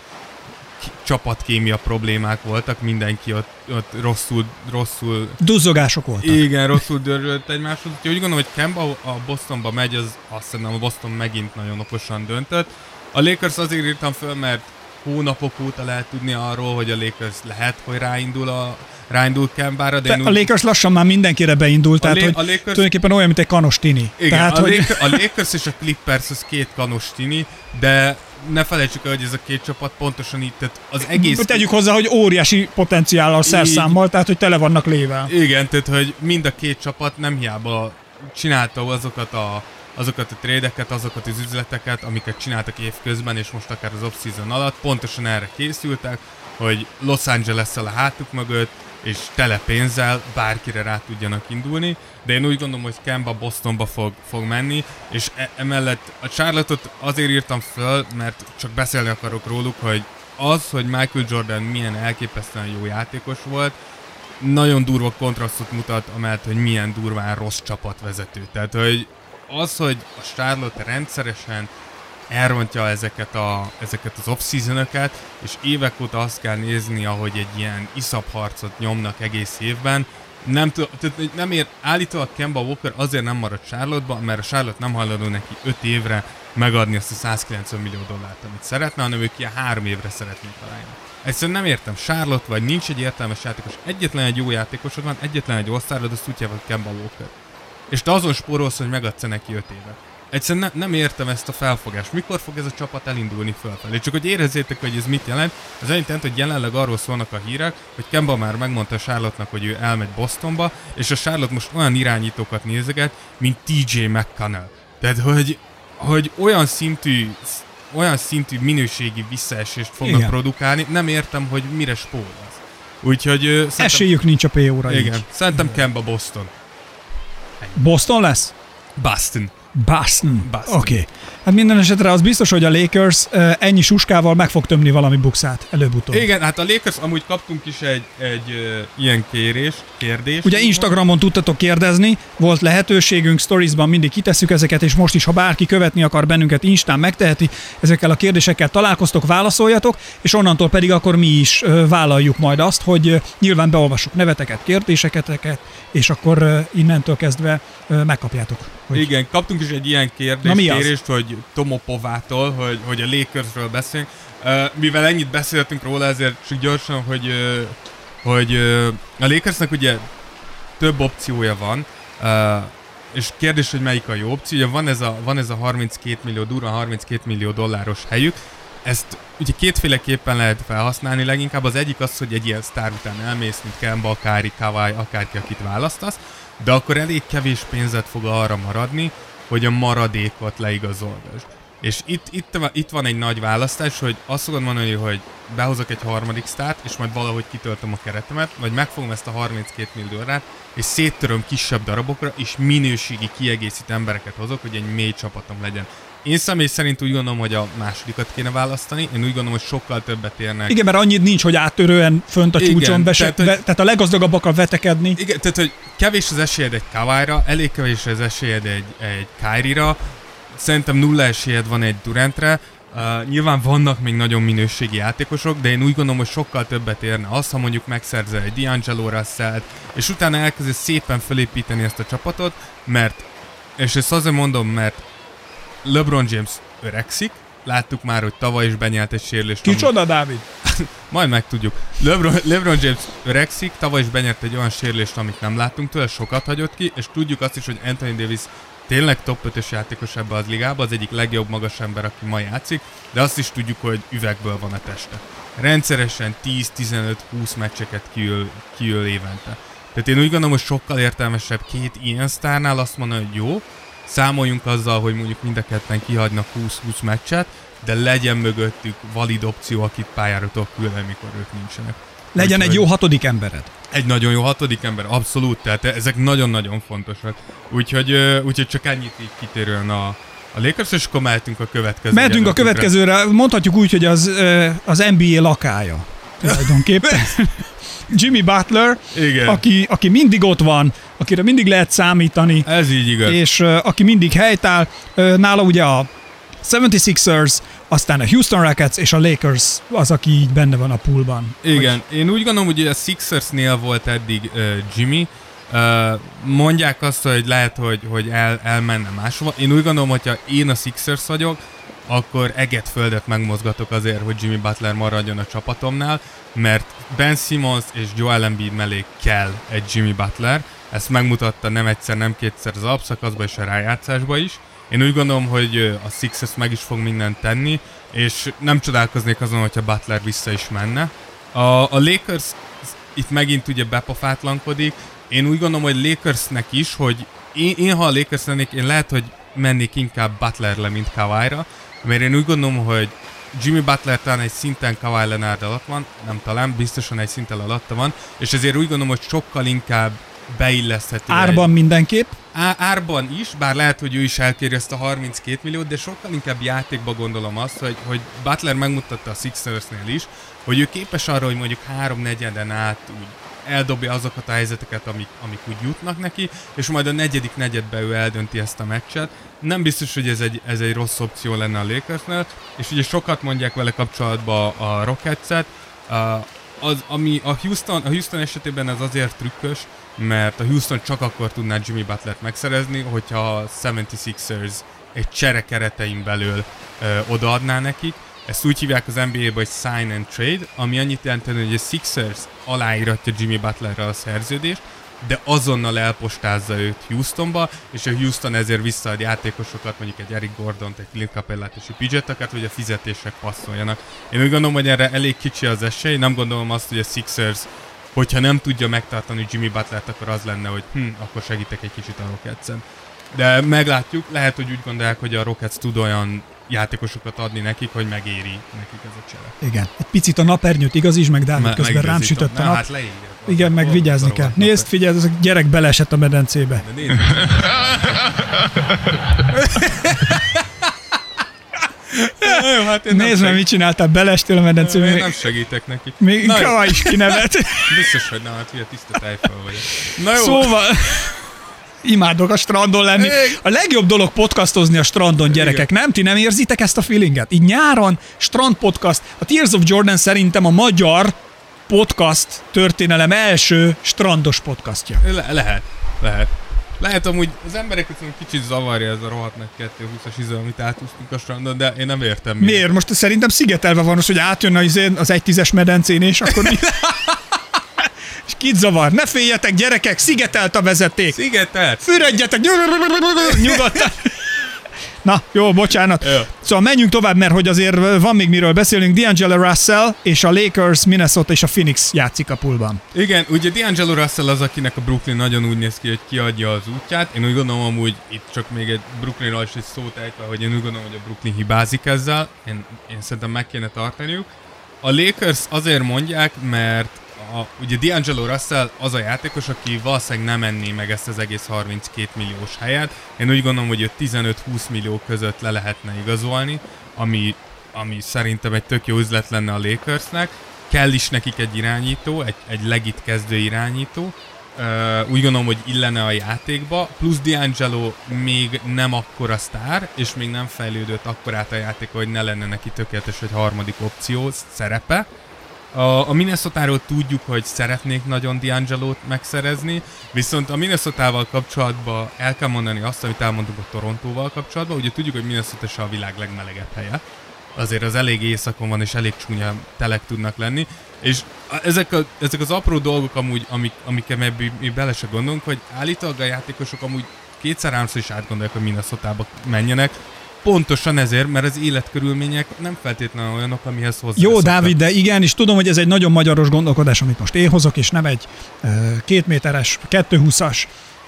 csapatkémia problémák voltak, mindenki ott, ott rosszul, rosszul Duzzogások voltak. igen, rosszul dörrölt egymáshoz. Úgyhogy úgy gondolom, hogy Kemba a Bostonba megy, az azt szerintem a Boston megint nagyon okosan döntött. A Lakers azért írtam föl, mert hónapok óta lehet tudni arról, hogy a Lakers lehet, hogy ráindul a ráindul Kembára, de én a úgy- Lakers lassan már mindenkire beindult, tehát La- hogy a Lakers- tulajdonképpen olyan, mint egy kanos tini. Igen, tehát, a, hogy Lakers, a Lakers és a Clippers az két kanos tini, de ne felejtsük el, hogy ez a két csapat pontosan így, tehát az egész... tegyük hozzá, hogy óriási potenciállal szerszámmal, tehát hogy tele vannak lével. Igen, tehát hogy mind a két csapat nem hiába csinálta azokat a azokat a trédeket, azokat az üzleteket, amiket csináltak évközben, és most akár az off-season alatt, pontosan erre készültek, hogy Los angeles a hátuk mögött, és tele pénzzel bárkire rá tudjanak indulni, de én úgy gondolom, hogy Kemba Bostonba fog, fog menni, és e- emellett a Charlotte-ot azért írtam föl, mert csak beszélni akarok róluk, hogy az, hogy Michael Jordan milyen elképesztően jó játékos volt, nagyon durva kontrasztot mutat, amellett, hogy milyen durván rossz csapatvezető. Tehát, hogy az, hogy a Charlotte rendszeresen elrontja ezeket, a, ezeket az off és évek óta azt kell nézni, ahogy egy ilyen iszap harcot nyomnak egész évben, nem, tehát nem ér, állítólag Kemba Walker azért nem maradt charlotte mert a Charlotte nem hajlandó neki 5 évre megadni azt a 190 millió dollárt, amit szeretne, hanem ők ilyen 3 évre szeretnék találni. Egyszerűen nem értem, Charlotte vagy nincs egy értelmes játékos, egyetlen egy jó játékosod van, egyetlen egy osztárod, azt hívják, hogy Kemba Walker. És te azon spórolsz, hogy megadsz neki 5 évet. Egyszerűen ne, nem értem ezt a felfogást. Mikor fog ez a csapat elindulni fölfelé? Csak hogy érezzétek, hogy ez mit jelent. Ez annyit jelent, hogy jelenleg arról szólnak a hírek, hogy Kemba már megmondta charlotte hogy ő elmegy Bostonba, és a Charlotte most olyan irányítókat nézeget, mint TJ McConnell. Tehát, hogy, hogy olyan szintű olyan szintű minőségi visszaesést fognak Igen. produkálni, nem értem, hogy mire spórolsz. Úgyhogy ö, szerintem, Esélyük nincs a PO-ra igen, így. szerintem Kemba Boston. Boston lesz? Boston. Boston. Boston. Oké. Okay. Hát minden esetre az biztos, hogy a Lakers uh, ennyi suskával meg fog tömni valami bukszát előbb-utóbb. Igen, hát a Lakers amúgy kaptunk is egy, egy uh, ilyen kérés, kérdés. Ugye Instagramon tudtatok kérdezni, volt lehetőségünk, storiesban mindig kitesszük ezeket, és most is, ha bárki követni akar bennünket, Instán megteheti, ezekkel a kérdésekkel találkoztok, válaszoljatok, és onnantól pedig akkor mi is ö, vállaljuk majd azt, hogy nyilván beolvassuk neveteket, kérdéseket, és akkor innentől kezdve megkapjátok. Hogy Igen, kaptunk is egy ilyen kérdés, kérést, hogy Tomopovától, hogy, hogy a Lakersről beszélünk. Uh, mivel ennyit beszéltünk róla, ezért csak gyorsan, hogy, uh, hogy uh, a Lakersnek ugye több opciója van, uh, és kérdés, hogy melyik a jó opció. Ugye van ez a, van ez a 32 millió, durva 32 millió dolláros helyük, ezt ugye kétféleképpen lehet felhasználni, leginkább az egyik az, hogy egy ilyen sztár után elmész, mint Kemba, Kári, Kawai, akárki, akit választasz. de akkor elég kevés pénzet fog arra maradni, hogy a maradékot leigazolgasd. És itt, itt, itt van egy nagy választás, hogy azt fogod mondani, hogy behozok egy harmadik sztát, és majd valahogy kitöltöm a keretemet, vagy megfogom ezt a 32 millió dollárát, és széttöröm kisebb darabokra, és minőségi kiegészít embereket hozok, hogy egy mély csapatom legyen. Én személy szerint úgy gondolom, hogy a másodikat kéne választani. Én úgy gondolom, hogy sokkal többet érnek. Igen, mert annyit nincs, hogy áttörően fönt a Igen, csúcson, be, tehát, hogy- ve, tehát a leggazdagabbakkal vetekedni. Igen, tehát, hogy kevés az esélyed egy Kavályra, elég kevés az esélyed egy, egy Kyrie-ra, szerintem nulla esélyed van egy Durantre, Uh, nyilván vannak még nagyon minőségi játékosok, de én úgy gondolom, hogy sokkal többet érne az, ha mondjuk megszerzel egy D'Angelo russell és utána elkezdesz szépen felépíteni ezt a csapatot, mert, és ezt azért mondom, mert LeBron James öregszik, láttuk már, hogy tavaly is benyelt egy sérülést. Kicsoda, Dávid? majd megtudjuk. LeBron, LeBron James öregszik, tavaly is benyert egy olyan sérülést, amit nem láttunk tőle, sokat hagyott ki, és tudjuk azt is, hogy Anthony Davis tényleg top 5-ös játékos ebbe az ligában, az egyik legjobb magas ember, aki ma játszik, de azt is tudjuk, hogy üvegből van a teste. Rendszeresen 10-15-20 meccseket kiül, kiül évente. Tehát én úgy gondolom, hogy sokkal értelmesebb két ilyen sztárnál azt mondani, hogy jó, számoljunk azzal, hogy mondjuk mind a ketten kihagynak 20-20 meccset, de legyen mögöttük valid opció, akit pályára tudok küldeni, mikor ők nincsenek. Legyen egy Úgyhogy- jó hatodik embered. egy nagyon jó hatodik ember, abszolút, tehát ezek nagyon-nagyon fontosak. Úgyhogy, úgyhogy csak ennyit így kitérően a, a Lakers, és akkor mehetünk a következő. Mehetünk a következőre, mondhatjuk úgy, hogy az, az NBA lakája. Tulajdonképpen. Jimmy Butler, Igen. aki, aki mindig ott van, akire mindig lehet számítani, Ez így igaz. és uh, aki mindig helytáll. Uh, nála ugye a 76ers, aztán a Houston Rockets és a Lakers az, aki így benne van a poolban. Igen, én úgy gondolom, hogy a Sixersnél volt eddig uh, Jimmy, Uh, mondják azt, hogy lehet, hogy, hogy el, elmenne máshova. Én úgy gondolom, hogyha én a Sixers vagyok, akkor eget földet megmozgatok azért, hogy Jimmy Butler maradjon a csapatomnál, mert Ben Simmons és Joel Embiid mellé kell egy Jimmy Butler. Ezt megmutatta nem egyszer, nem kétszer az alapszakaszban és a rájátszásban is. Én úgy gondolom, hogy a Sixers meg is fog mindent tenni, és nem csodálkoznék azon, hogyha Butler vissza is menne. A, a Lakers itt megint ugye bepofátlankodik. Én úgy gondolom, hogy Lakersnek is, hogy én, én ha a Lakers lennék, én lehet, hogy mennék inkább Butlerle, mint Kawhi-ra, mert én úgy gondolom, hogy Jimmy Butler talán egy szinten Kawhi Leonard alatt van, nem talán, biztosan egy szinten alatta van, és ezért úgy gondolom, hogy sokkal inkább beilleszthető Árban mindenképp. Á, árban is, bár lehet, hogy ő is elkéri ezt a 32 milliót, de sokkal inkább játékba gondolom azt, hogy, hogy Butler megmutatta a Sixersnél is, hogy ő képes arra, hogy mondjuk három negyeden át úgy eldobja azokat a helyzeteket, amik, amik úgy jutnak neki, és majd a negyedik negyedbe ő eldönti ezt a meccset. Nem biztos, hogy ez egy, ez egy rossz opció lenne a Lakersnél, és ugye sokat mondják vele kapcsolatban a Rockets-et, az, ami a Houston, a Houston esetében ez azért trükkös, mert a Houston csak akkor tudná Jimmy Butlert megszerezni, hogyha a 76ers egy csere keretein belül ö, odaadná nekik. Ezt úgy hívják az NBA-ban, hogy sign and trade, ami annyit jelenteni, hogy a Sixers aláíratja Jimmy Butlerre a szerződést, de azonnal elpostázza őt Houstonba, és a Houston ezért visszaad játékosokat, mondjuk egy Eric Gordont, egy Clint Capellát és egy hogy a fizetések passzoljanak. Én úgy gondolom, hogy erre elég kicsi az esély, nem gondolom azt, hogy a Sixers hogyha nem tudja megtartani Jimmy Butlert, akkor az lenne, hogy hm, akkor segítek egy kicsit a Rockets-en. De meglátjuk, lehet, hogy úgy gondolják, hogy a Rockets tud olyan játékosokat adni nekik, hogy megéri nekik ez a csere. Igen. Egy picit a napernyőt igaz is, meg Dávid Me- közben rám sütött a Na, nap. Hát leírja. Igen, meg vigyázni kell. Nézd, figyelj, ez a gyerek beleesett a medencébe. De nézd. Jó, hát én Nézd meg, mit csináltál, beleestél a medencébe. Én nem segítek neki. még Kava is kinevet. biztos, hogy nem, hát ugye tiszta tájfel vagyok. Na jó, Szóval... Imádok a strandon lenni. Igen. A legjobb dolog podcastozni a strandon, gyerekek. Nem? Ti nem érzitek ezt a feelinget? Így nyáron, strand podcast. A Tears of Jordan szerintem a magyar podcast történelem első strandos podcastja. Le- lehet, lehet. Lehet amúgy az embereket szerintem kicsit zavarja ez a rohadt nagy 220-as izé, amit átúztunk a strandon, de én nem értem Miért? Most szerintem szigetelve van az, hogy átjönne az, az egy tízes medencén, és akkor mi... és kit zavar? Ne féljetek, gyerekek, szigetelt a vezeték. Szigetelt! Fürödjetek, nyugodtan. Na, jó, bocsánat. Jó. Szóval menjünk tovább, mert hogy azért van még miről beszélünk. D'Angelo Russell és a Lakers, Minnesota és a Phoenix játszik a poolban. Igen, ugye D'Angelo Russell az, akinek a Brooklyn nagyon úgy néz ki, hogy kiadja az útját. Én úgy gondolom, amúgy itt csak még egy Brooklynról is egy szót ejtve, hogy én úgy gondolom, hogy a Brooklyn hibázik ezzel. Én, én szerintem meg kéne tartaniuk. A Lakers azért mondják, mert a, ugye D'Angelo Russell az a játékos, aki valószínűleg nem enné meg ezt az egész 32 milliós helyet. Én úgy gondolom, hogy őt 15-20 millió között le lehetne igazolni, ami, ami szerintem egy tök jó üzlet lenne a Lakersnek. Kell is nekik egy irányító, egy, egy legit kezdő irányító. Uh, úgy gondolom, hogy illene a játékba, plusz D'Angelo még nem akkora sztár, és még nem fejlődött akkorát a játék, hogy ne lenne neki tökéletes egy harmadik opció szerepe. A, a minnesota tudjuk, hogy szeretnék nagyon D'Angelo-t megszerezni, viszont a minnesota kapcsolatban el kell mondani azt, amit elmondtuk a Torontóval kapcsolatban, ugye tudjuk, hogy Minnesota se a világ legmelegebb helye, azért az elég éjszakon van, és elég csúnya telek tudnak lenni, és ezek, a, ezek az apró dolgok amúgy, amik, amiket mi, mi bele se gondolunk, hogy állítólag a játékosok amúgy kétszer-háromszor is átgondolják, hogy minnesota menjenek, Pontosan ezért, mert az életkörülmények nem feltétlenül olyanok, amihez hozzá. Jó, Dávid, de igen, és tudom, hogy ez egy nagyon magyaros gondolkodás, amit most én hozok, és nem egy két méteres, 220-as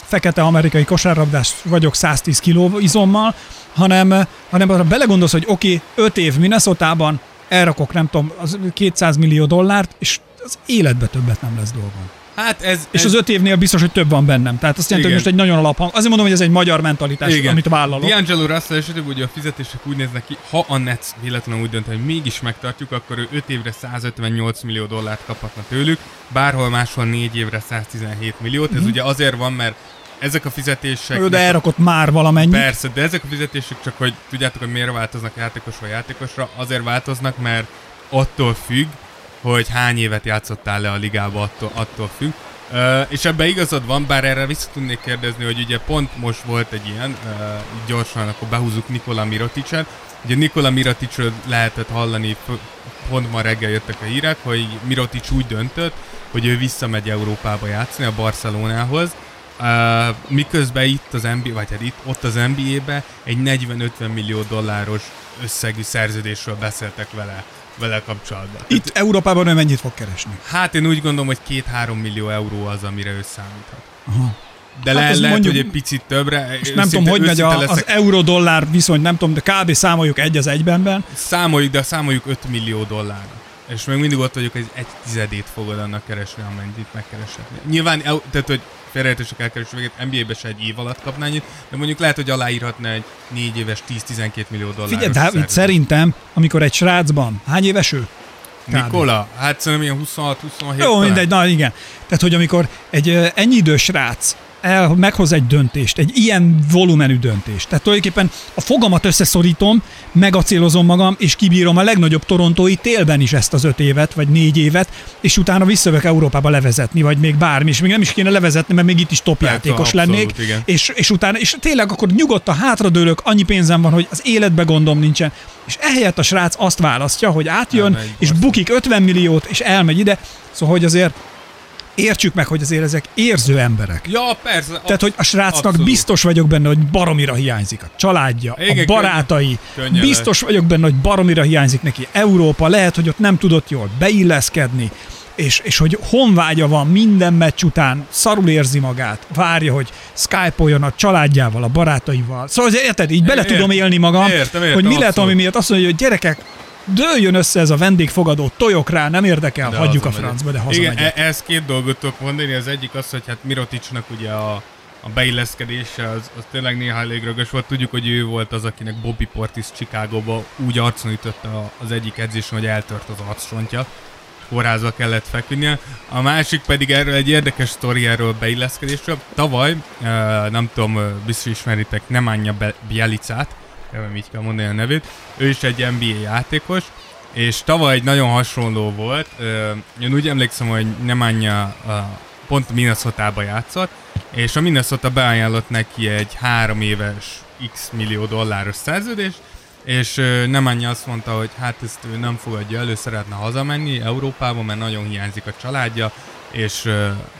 fekete amerikai kosárlabdás vagyok 110 kiló izommal, hanem, hanem arra belegondolsz, hogy oké, okay, 5 év Minnesota-ban elrakok, nem tudom, az 200 millió dollárt, és az életbe többet nem lesz dolgom. Hát ez, és ez... az öt évnél biztos, hogy több van bennem. Tehát azt jelenti, hogy most egy nagyon alaphang. Azért mondom, hogy ez egy magyar mentalitás, Igen. amit vállalok. D'Angelo Russell esetében ugye a fizetések úgy néznek ki, ha a Nets véletlenül úgy dönt, hogy mégis megtartjuk, akkor ő 5 évre 158 millió dollárt kaphatna tőlük, bárhol máshol 4 évre 117 milliót. Mm-hmm. Ez mhm. ugye azért van, mert ezek a fizetések... Jó, de elrakott már valamennyi. Persze, de ezek a fizetések csak, hogy tudjátok, hogy miért változnak játékosról játékosra, azért változnak, mert attól függ, hogy hány évet játszottál le a ligába, attól, attól függ. Uh, és ebben igazad van, bár erre vissza tudnék kérdezni, hogy ugye pont most volt egy ilyen, uh, gyorsan akkor behúzzuk Nikola Miroticet. Ugye Nikola Miroticről lehetett hallani, pont ma reggel jöttek a hírek, hogy Mirotic úgy döntött, hogy ő visszamegy Európába játszani, a Barcelonához, Uh, miközben itt az NBA, vagy hát itt, ott az NBA-be egy 40-50 millió dolláros összegű szerződésről beszéltek vele vele kapcsolatban. Itt Tehát, Európában ő mennyit fog keresni? Hát én úgy gondolom, hogy 2-3 millió euró az, amire ő számíthat. Aha. De hát le, lehet, mondjuk, hogy egy picit többre. Most nem tudom, hogy megy a, az euró-dollár viszony, nem tudom, de kb. számoljuk egy az egybenben. Számoljuk, de számoljuk 5 millió dollár. És még mindig ott vagyok, hogy egy tizedét fogod annak keresni, amennyit megkereshetni. Nyilván, tehát, hogy félreértések elkerülés végét NBA-be se egy év alatt kapná annyit, de mondjuk lehet, hogy aláírhatna egy négy éves 10-12 millió dollár. Figyelj, Dávid, szerintem, amikor egy srácban, hány éves ő? Kb. Nikola? Hát szerintem ilyen 26-27 Jó, mindegy, na igen. Tehát, hogy amikor egy ennyi idős srác el, meghoz egy döntést, egy ilyen volumenű döntést. Tehát tulajdonképpen a fogamat összeszorítom, megacélozom magam, és kibírom a legnagyobb torontói télben is ezt az öt évet, vagy négy évet, és utána visszavök Európába levezetni, vagy még bármi, és még nem is kéne levezetni, mert még itt is topjátékos lennék, és, és utána, és tényleg akkor nyugodtan hátradőlök, annyi pénzem van, hogy az életbe gondom nincsen, és ehelyett a srác azt választja, hogy átjön, Elmegy, és bukik 50 milliót, és elmegy ide, szóval hogy azért értsük meg, hogy azért ezek érző emberek. Ja, persze. Tehát, hogy a srácnak abszolút. biztos vagyok benne, hogy baromira hiányzik a családja, Igen, a barátai. Könny- biztos vagyok benne, hogy baromira hiányzik neki Európa. Lehet, hogy ott nem tudott jól beilleszkedni, és, és hogy honvágya van minden meccs után, szarul érzi magát, várja, hogy Skype-oljon a családjával, a barátaival. Szóval érted, így bele tudom élni magam, értem, értem, hogy mi lehet, ami miatt azt mondja, hogy gyerekek, dőljön össze ez a vendégfogadó, tojok rá, nem érdekel, de hagyjuk a francba, de hazamegyek. Igen, e- ez két dolgot tudok mondani, az egyik az, hogy hát Miroticsnak ugye a, a beilleszkedése az, az tényleg néha elég rögös volt. Tudjuk, hogy ő volt az, akinek Bobby Portis Chicagóba úgy arcon ütötte az egyik edzésen, hogy eltört az arcsontja kórházba kellett feküdnie. A másik pedig erről egy érdekes sztori erről beilleszkedésről. Tavaly, nem tudom, biztos ismeritek Nemanja Bielicát, nem így kell mondani a nevét, ő is egy NBA játékos, és tavaly egy nagyon hasonló volt. Én úgy emlékszem, hogy nem anya pont minnesota játszott, és a Minnesota beajánlott neki egy három éves x millió dolláros szerződést, és nem annyi azt mondta, hogy hát ezt ő nem fogadja elő, szeretne hazamenni Európába, mert nagyon hiányzik a családja, és,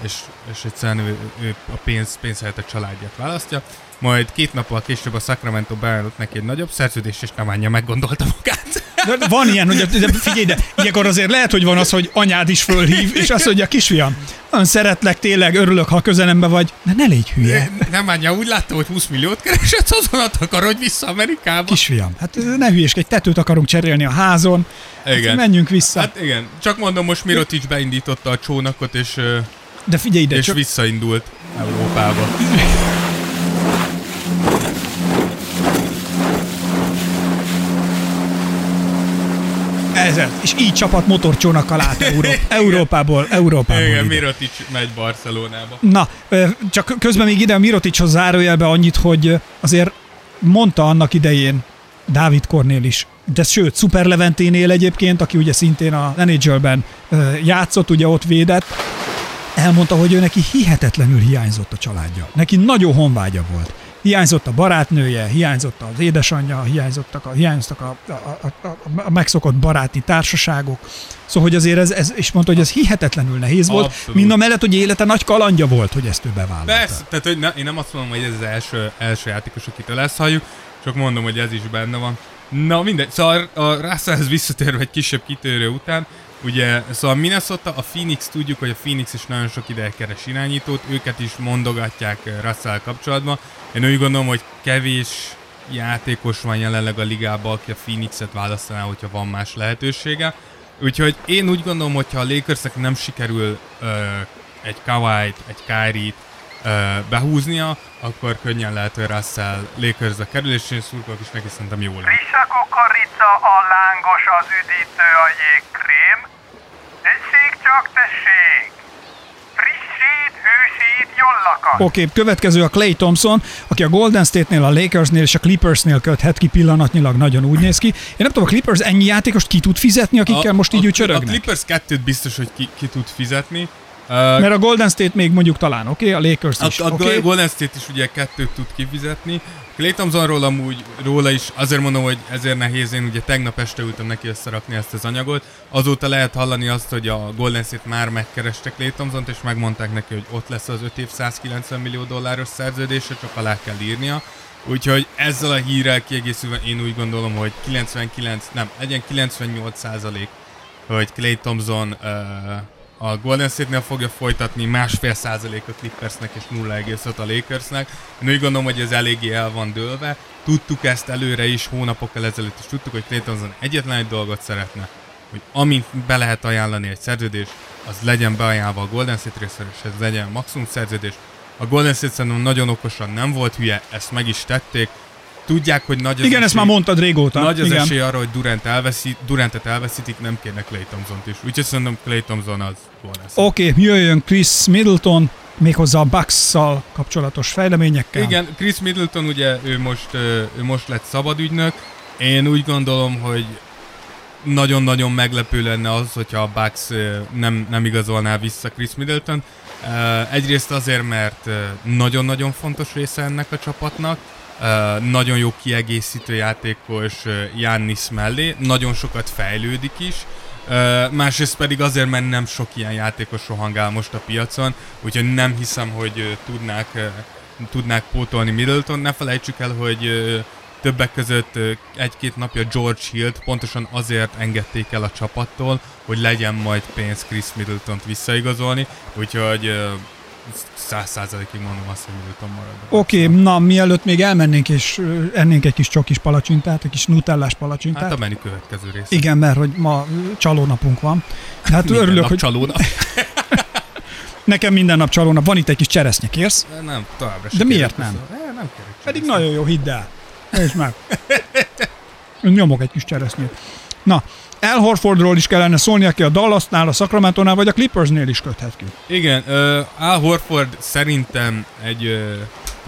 és, és egyszerűen ő, ő a pénz, pénz helyett a családját választja. Majd két nappal később a Sacramento beállott neki egy nagyobb szerződést, és nem állja meggondolta magát. De van ilyen, hogy de figyelj, de ilyenkor azért lehet, hogy van az, hogy anyád is fölhív, és azt mondja, kisfiam, nagyon szeretlek, tényleg örülök, ha közelembe vagy, de ne légy hülye. Nem anya, úgy látta, hogy 20 milliót keresett, azon akar, hogy vissza Amerikába. Kisfiam, hát ne hülyéskedj, tetőt akarunk cserélni a házon, Igen. Hát menjünk vissza. Hát igen, csak mondom, most Mirotic beindította a csónakot, és, de figyelj ide, és csak, visszaindult Európába. Ez, és így csapat motorcsónakkal át Euró- Európából, Európából Igen, ide. Mirotic megy Barcelonába. Na, csak közben még ide a Miroticshoz zárójelbe annyit, hogy azért mondta annak idején Dávid Kornél is, de sőt, Super Leventénél egyébként, aki ugye szintén a ö, játszott, ugye ott védett, elmondta, hogy ő neki hihetetlenül hiányzott a családja. Neki nagyon honvágya volt. Hiányzott a barátnője, hiányzott az édesanyja, hiányzottak a, hiányoztak a, a, a, a, megszokott baráti társaságok. Szóval, hogy azért ez, ez, és mondta, hogy ez hihetetlenül nehéz volt, Abszolút. mind a mellett, hogy élete nagy kalandja volt, hogy ezt ő bevállalta. Persze, tehát hogy ne, én nem azt mondom, hogy ez az első, első játékos, akitől ezt halljuk, csak mondom, hogy ez is benne van. Na mindegy, szóval a Russellhez visszatérve egy kisebb kitérő után, ugye, szóval Minnesota, a Phoenix, tudjuk, hogy a Phoenix is nagyon sok ideje keres irányítót, őket is mondogatják eh, Russell kapcsolatban. Én úgy gondolom, hogy kevés játékos van jelenleg a ligában, aki a Phoenixet választaná, hogyha van más lehetősége. Úgyhogy én úgy gondolom, hogyha a Lakersnek nem sikerül ö, egy Kawhi-t, egy Kyrie-t ö, behúznia, akkor könnyen lehet, hogy Russell Lakersbe kerül, és én szurkolok is neki szerintem jó lenne. Kukorica, a lángos, az üdítő, a jégkrém. Tessék csak, tessék! Frissít, hűsít, jól lakat. Oké, okay, következő a Clay Thompson, aki a Golden State-nél, a Lakersnél és a Clippersnél köthet ki pillanatnyilag, nagyon úgy néz ki. Én nem tudom, a Clippers ennyi játékost ki tud fizetni, akikkel most így a, a csörögnek? Clippers kettőt biztos, hogy ki, ki tud fizetni. Uh, Mert a Golden State még mondjuk talán, oké, okay? a Lakers is, A, a oké. okay. Golden State is ugye kettőt tud kifizetni. Clay Thompsonról amúgy róla is azért mondom, hogy ezért nehéz, én ugye tegnap este ültem neki összerakni ezt az anyagot. Azóta lehet hallani azt, hogy a Golden State már megkereste Clay Thompsont, és megmondták neki, hogy ott lesz az 5 év 190 millió dolláros szerződése, csak alá kell írnia. Úgyhogy ezzel a hírrel kiegészülve én úgy gondolom, hogy 99, nem, legyen 98 százalék, hogy Clay Thompson uh, a Golden State-nél fogja folytatni, másfél százalék a Clippersnek és 0,5 a Lakersnek. Én úgy gondolom, hogy ez eléggé el van dőlve. Tudtuk ezt előre is, hónapokkal ezelőtt is tudtuk, hogy Clay Thompson egyetlen egy dolgot szeretne, hogy amint be lehet ajánlani egy szerződés, az legyen beajánlva a Golden State részéről, és ez legyen maximum szerződés. A Golden State szerintem nagyon okosan nem volt hülye, ezt meg is tették. Tudják, hogy nagy az Igen, ezt esély- már mondtad régóta. nagy az Igen. esély arra, hogy Durant elveszít, Durantet elveszítik, nem kérnek Clay Thompson-t is. Úgyhogy szerintem Clay Thompson az State. Oké, okay, jöjjön Chris Middleton, méghozzá a Bucks-szal kapcsolatos fejleményekkel. Igen, Chris Middleton ugye ő most, ő most lett szabadügynök. Én úgy gondolom, hogy nagyon-nagyon meglepő lenne az, hogyha a Bucks nem, nem igazolná vissza Chris Middleton. Egyrészt azért, mert nagyon-nagyon fontos része ennek a csapatnak. Nagyon jó kiegészítő játékos ö, Giannis mellé, nagyon sokat fejlődik is. Ö, Másrészt pedig azért, mert nem sok ilyen játékos rohangál most a piacon, úgyhogy nem hiszem, hogy tudnák, tudnák pótolni Middleton. Ne felejtsük el, hogy többek között egy-két napja George Hill pontosan azért engedték el a csapattól, hogy legyen majd pénz Chris Middleton-t visszaigazolni, úgyhogy száz százalékig mondom azt, hogy Middleton marad. Oké, okay, na mielőtt még elmennénk és ennénk egy kis csokis palacsintát, egy kis nutellás palacsintát. Hát a menü következő része. Igen, mert hogy ma csalónapunk van. De Hát Minden örülök, nap hogy csalóna. nekem minden nap csalónap. Van itt egy kis cseresznye, kérsz? nem, továbbra De sem miért kérek nem? Eh, nem kérek Pedig nagyon jó, hidd el. És meg. Nyomok egy kis cseresznyét. Na, El Horfordról is kellene szólni, aki a Dallasnál, a Sacramento-nál vagy a Clippersnél is köthet ki. Igen, uh, Al Horford szerintem egy...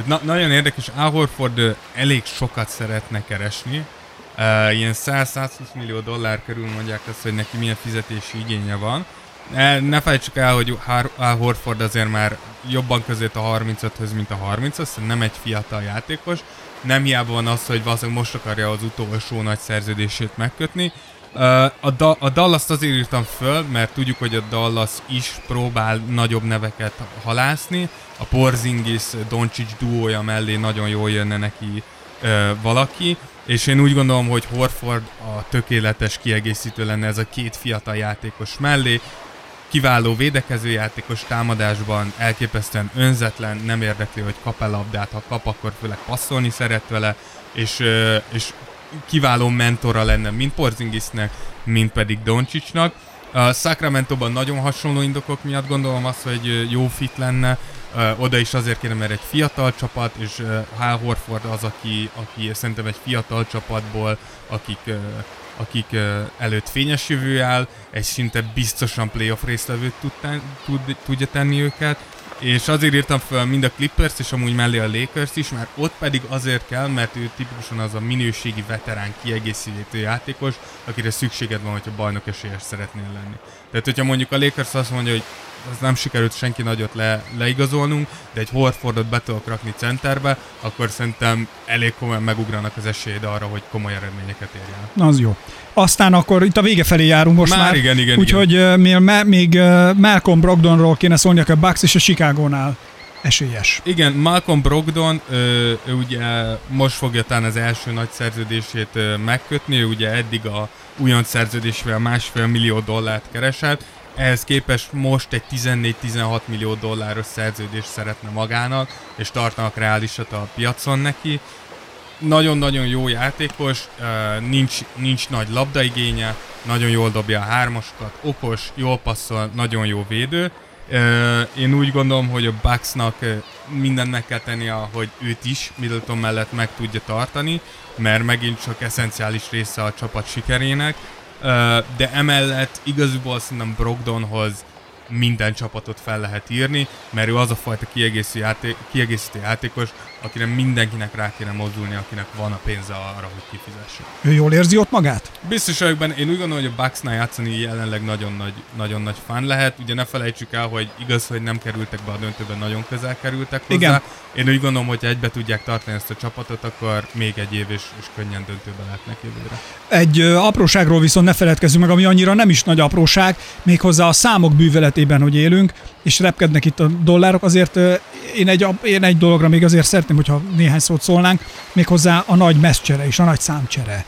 Na, nagyon érdekes, Al Horford elég sokat szeretne keresni. Ilyen 100-120 millió dollár körül mondják azt, hogy neki milyen fizetési igénye van. Ne, ne felejtsük el, hogy Al Horford azért már jobban között a 35-höz, mint a 30 hoz nem egy fiatal játékos. Nem hiába van az, hogy valószínűleg most akarja az utolsó nagy szerződését megkötni. A, da- a Dallas-t azért írtam föl, mert tudjuk, hogy a Dallas is próbál nagyobb neveket halászni. A Porzingis Doncic duója mellé nagyon jól jönne neki ö, valaki, és én úgy gondolom, hogy Horford a tökéletes kiegészítő lenne ez a két fiatal játékos mellé. Kiváló védekezőjátékos támadásban, elképesztően önzetlen, nem érdekli, hogy kap-e labdát, ha kap, akkor főleg passzolni szeret vele, és, és kiváló mentora lenne, mind Porzingisnek, mind pedig Doncsicsnak. A Sacramento-ban nagyon hasonló indokok miatt gondolom azt, hogy jó fit lenne, oda is azért kéne, mert egy fiatal csapat, és Hal Horford az, aki, aki szerintem egy fiatal csapatból, akik, akik előtt fényes jövő áll, egy szinte biztosan playoff részlevőt tud, tud, tudja tenni őket, és azért írtam fel mind a Clippers, és amúgy mellé a Lakers is, mert ott pedig azért kell, mert ő tipikusan az a minőségi veterán kiegészítő játékos, akire szükséged van, hogyha bajnok esélyes szeretnél lenni. Tehát, hogyha mondjuk a Lakers azt mondja, hogy az nem sikerült senki nagyot le, leigazolnunk, de egy Horfordot be tudok rakni centerbe, akkor szerintem elég komolyan megugranak az esélyed arra, hogy komoly eredményeket érjen. Na, az jó. Aztán akkor itt a vége felé járunk most már. Már igen, igen, Úgyhogy igen. még, még Malcolm Brogdonról kéne szólni, a Bucks és a Chicago-nál esélyes. Igen, Malcolm Brogdon, ő ugye most fogja talán az első nagy szerződését megkötni, ő ugye eddig a újon szerződésvel másfél millió dollárt keresett, ehhez képest most egy 14-16 millió dolláros szerződést szeretne magának, és tartanak reálisat a piacon neki. Nagyon-nagyon jó játékos, nincs, nincs nagy labdaigénye, nagyon jól dobja a hármaskat, okos, jól passzol, nagyon jó védő. Én úgy gondolom, hogy a Bucksnak mindent meg kell tennie, hogy őt is Middleton mellett meg tudja tartani, mert megint csak eszenciális része a csapat sikerének, de emellett igazából szerintem Brogdonhoz minden csapatot fel lehet írni, mert ő az a fajta kiegészítő, játék, kiegészítő játékos, akire mindenkinek rá kéne mozdulni, akinek van a pénze arra, hogy kifizesse. Ő jól érzi ott magát? Biztos vagyok benne, én úgy gondolom, hogy a Bucksnál játszani jelenleg nagyon nagy, nagyon nagy fan lehet. Ugye ne felejtsük el, hogy igaz, hogy nem kerültek be a döntőben, nagyon közel kerültek hozzá. Igen. Én úgy gondolom, hogy egybe tudják tartani ezt a csapatot, akkor még egy év és, és könnyen döntőbe lehetnek jövőre. Egy ö, apróságról viszont ne feledkezzünk meg, ami annyira nem is nagy apróság, méghozzá a számok bűveletében, hogy élünk, és repkednek itt a dollárok, azért ö, én egy, én egy dologra még azért szeretném, hogyha néhány szót szólnánk, méghozzá a nagy messzcsere és a nagy számcsere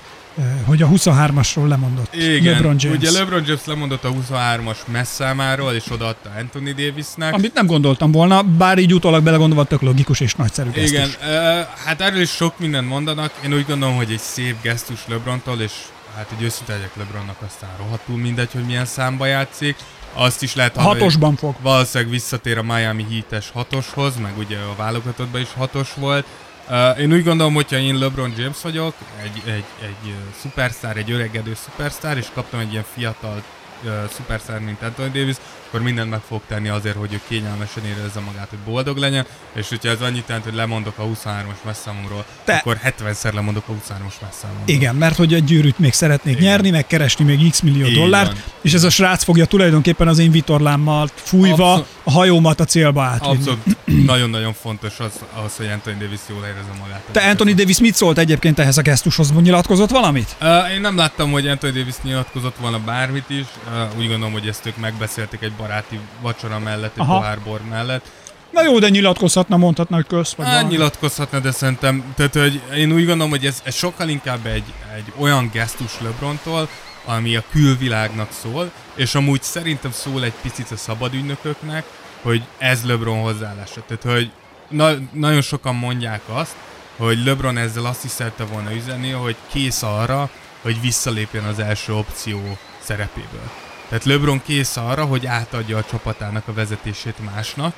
hogy a 23-asról lemondott Igen, LeBron James. ugye LeBron James lemondott a 23-as messzámáról, és odaadta Anthony Davisnek. Amit nem gondoltam volna, bár így utólag belegondolva tök logikus és nagyszerű gesztus. Igen, uh, hát erről is sok mindent mondanak. Én úgy gondolom, hogy egy szép gesztus LeBrontól, és hát egy őszinte legyek LeBronnak aztán rohadtul mindegy, hogy milyen számba játszik. Azt is lehet hallani, Hatosban fog. Valószínűleg visszatér a Miami Heat-es hatoshoz, meg ugye a válogatottban is hatos volt. Uh, én úgy gondolom, hogyha én LeBron James vagyok, egy, egy, egy szupersztár, egy öregedő szupersztár, és kaptam egy ilyen fiatal uh, szupersztár, mint Anthony Davis, akkor mindent meg fog tenni azért, hogy ő kényelmesen érezze magát, hogy boldog legyen, és hogyha ez annyit jelent, hogy lemondok a 23-as messzámomról, Te... akkor 70-szer lemondok a 23-as messzámomról. Igen, mert hogy egy gyűrűt még szeretnék Igen. nyerni, meg keresni még x millió Igen. dollárt, van. és ez a srác fogja tulajdonképpen az én vitorlámmal fújva Abszol- a hajómat a célba átvinni. Abszolút nagyon-nagyon fontos az, az, hogy Anthony Davis jól érezze magát. Te Anthony Davis mit szólt egyébként ehhez a gesztushoz? Nyilatkozott valamit? Uh, én nem láttam, hogy Anthony Davis nyilatkozott volna bármit is. Uh, úgy gondolom, hogy ezt ők megbeszélték egy baráti vacsora mellett, egy pohár bor mellett. Na jó, de nyilatkozhatna, mondhatna, hogy kösz. Vagy hát, nyilatkozhatna, de szerintem, tehát hogy én úgy gondolom, hogy ez, ez sokkal inkább egy, egy olyan gesztus LeBrontól, ami a külvilágnak szól, és amúgy szerintem szól egy picit a szabadügynököknek, hogy ez LeBron hozzáállása. Tehát, hogy na, nagyon sokan mondják azt, hogy LeBron ezzel azt hiszette volna üzenni, hogy kész arra, hogy visszalépjen az első opció szerepéből. Tehát LeBron kész arra, hogy átadja a csapatának a vezetését másnak,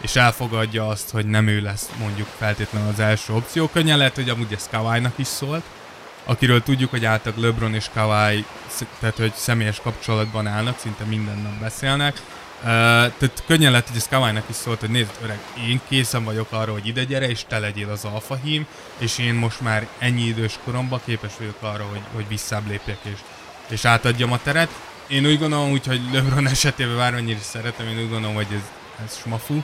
és elfogadja azt, hogy nem ő lesz mondjuk feltétlenül az első opció. Könnyen lehet, hogy amúgy ez Kawai-nak is szólt, akiről tudjuk, hogy által LeBron és Kawai, tehát hogy személyes kapcsolatban állnak, szinte minden nap beszélnek. Uh, tehát könnyen lehet, hogy ez Kawai-nak is szólt, hogy nézd, öreg, én készen vagyok arra, hogy ide gyere, és te legyél az alfa hím, és én most már ennyi idős koromban képes vagyok arra, hogy, hogy visszább lépjek, és, és átadjam a teret én úgy gondolom, úgy, hogy LeBron esetében bármennyire is szeretem, én úgy gondolom, hogy ez, ez smafu.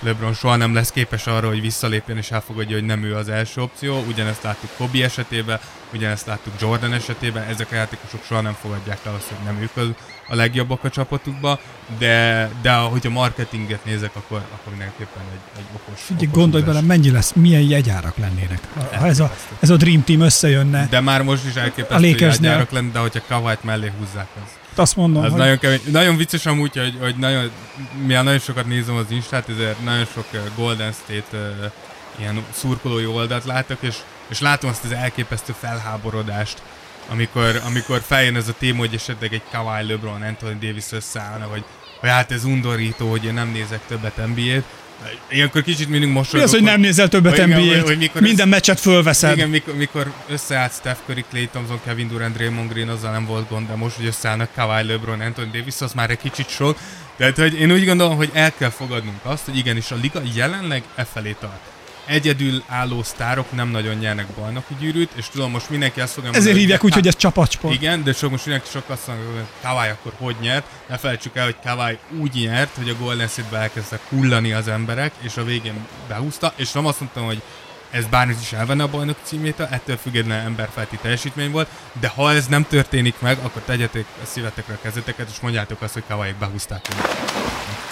LeBron soha nem lesz képes arra, hogy visszalépjen és elfogadja, hogy nem ő az első opció. Ugyanezt láttuk Kobi esetében, ugyanezt láttuk Jordan esetében, ezek a játékosok soha nem fogadják el azt, hogy nem ők az, a legjobbak a csapatukba, de, de hogyha marketinget nézek, akkor, akkor mindenképpen egy, egy okos Figyelj, okos gondolj bele, mennyi lesz, milyen jegyárak lennének. Ha ha ez a, ez a Dream Team összejönne, De már most is A elképesztő játékok lenne, de hogyha Kawait mellé húzzák, az, azt mondom, az hogy nagyon kemény. Nagyon vicces amúgy, hogy, hogy nagyon, mivel nagyon sokat nézem az Instát, ezért nagyon sok Golden State uh, ilyen szurkolói oldalt látok, és, és látom azt az elképesztő felháborodást, amikor, amikor feljön ez a téma, hogy esetleg egy Kawhi LeBron, Anthony Davis összeállna, hogy, hogy hát ez undorító, hogy én nem nézek többet NBA-t. Ilyenkor kicsit mindig mi mosolygok. az, hogy nem nézel többet hogy NBA-t? hogy- hogy mikor Minden meccset fölveszed. Igen, mikor, mikor összeállt Steph Curry, Clay Thompson, Kevin Durant, Draymond Green, azzal nem volt gond, de most, hogy összeállnak Kawhi LeBron, Anthony Davis, az már egy kicsit sok. Tehát, hogy én úgy gondolom, hogy el kell fogadnunk azt, hogy igenis a liga jelenleg e felé tart. Egyedül álló sztárok nem nagyon nyernek bajnoki gyűrűt, és tudom, most mindenki azt fogja Ezért mondani, hívják úgy, hogy ez csapatsport. igen, de sok most mindenki sok azt mondja, hogy Kawai akkor hogy nyert. Ne felejtsük el, hogy Kawai úgy nyert, hogy a Golden State-be elkezdtek hullani az emberek, és a végén behúzta, és nem azt mondtam, hogy ez bármit is elvenne a bajnok címét, ettől függetlenül emberfelti teljesítmény volt, de ha ez nem történik meg, akkor tegyetek a szívetekre a kezeteket, és mondjátok azt, hogy Kawai behúzták.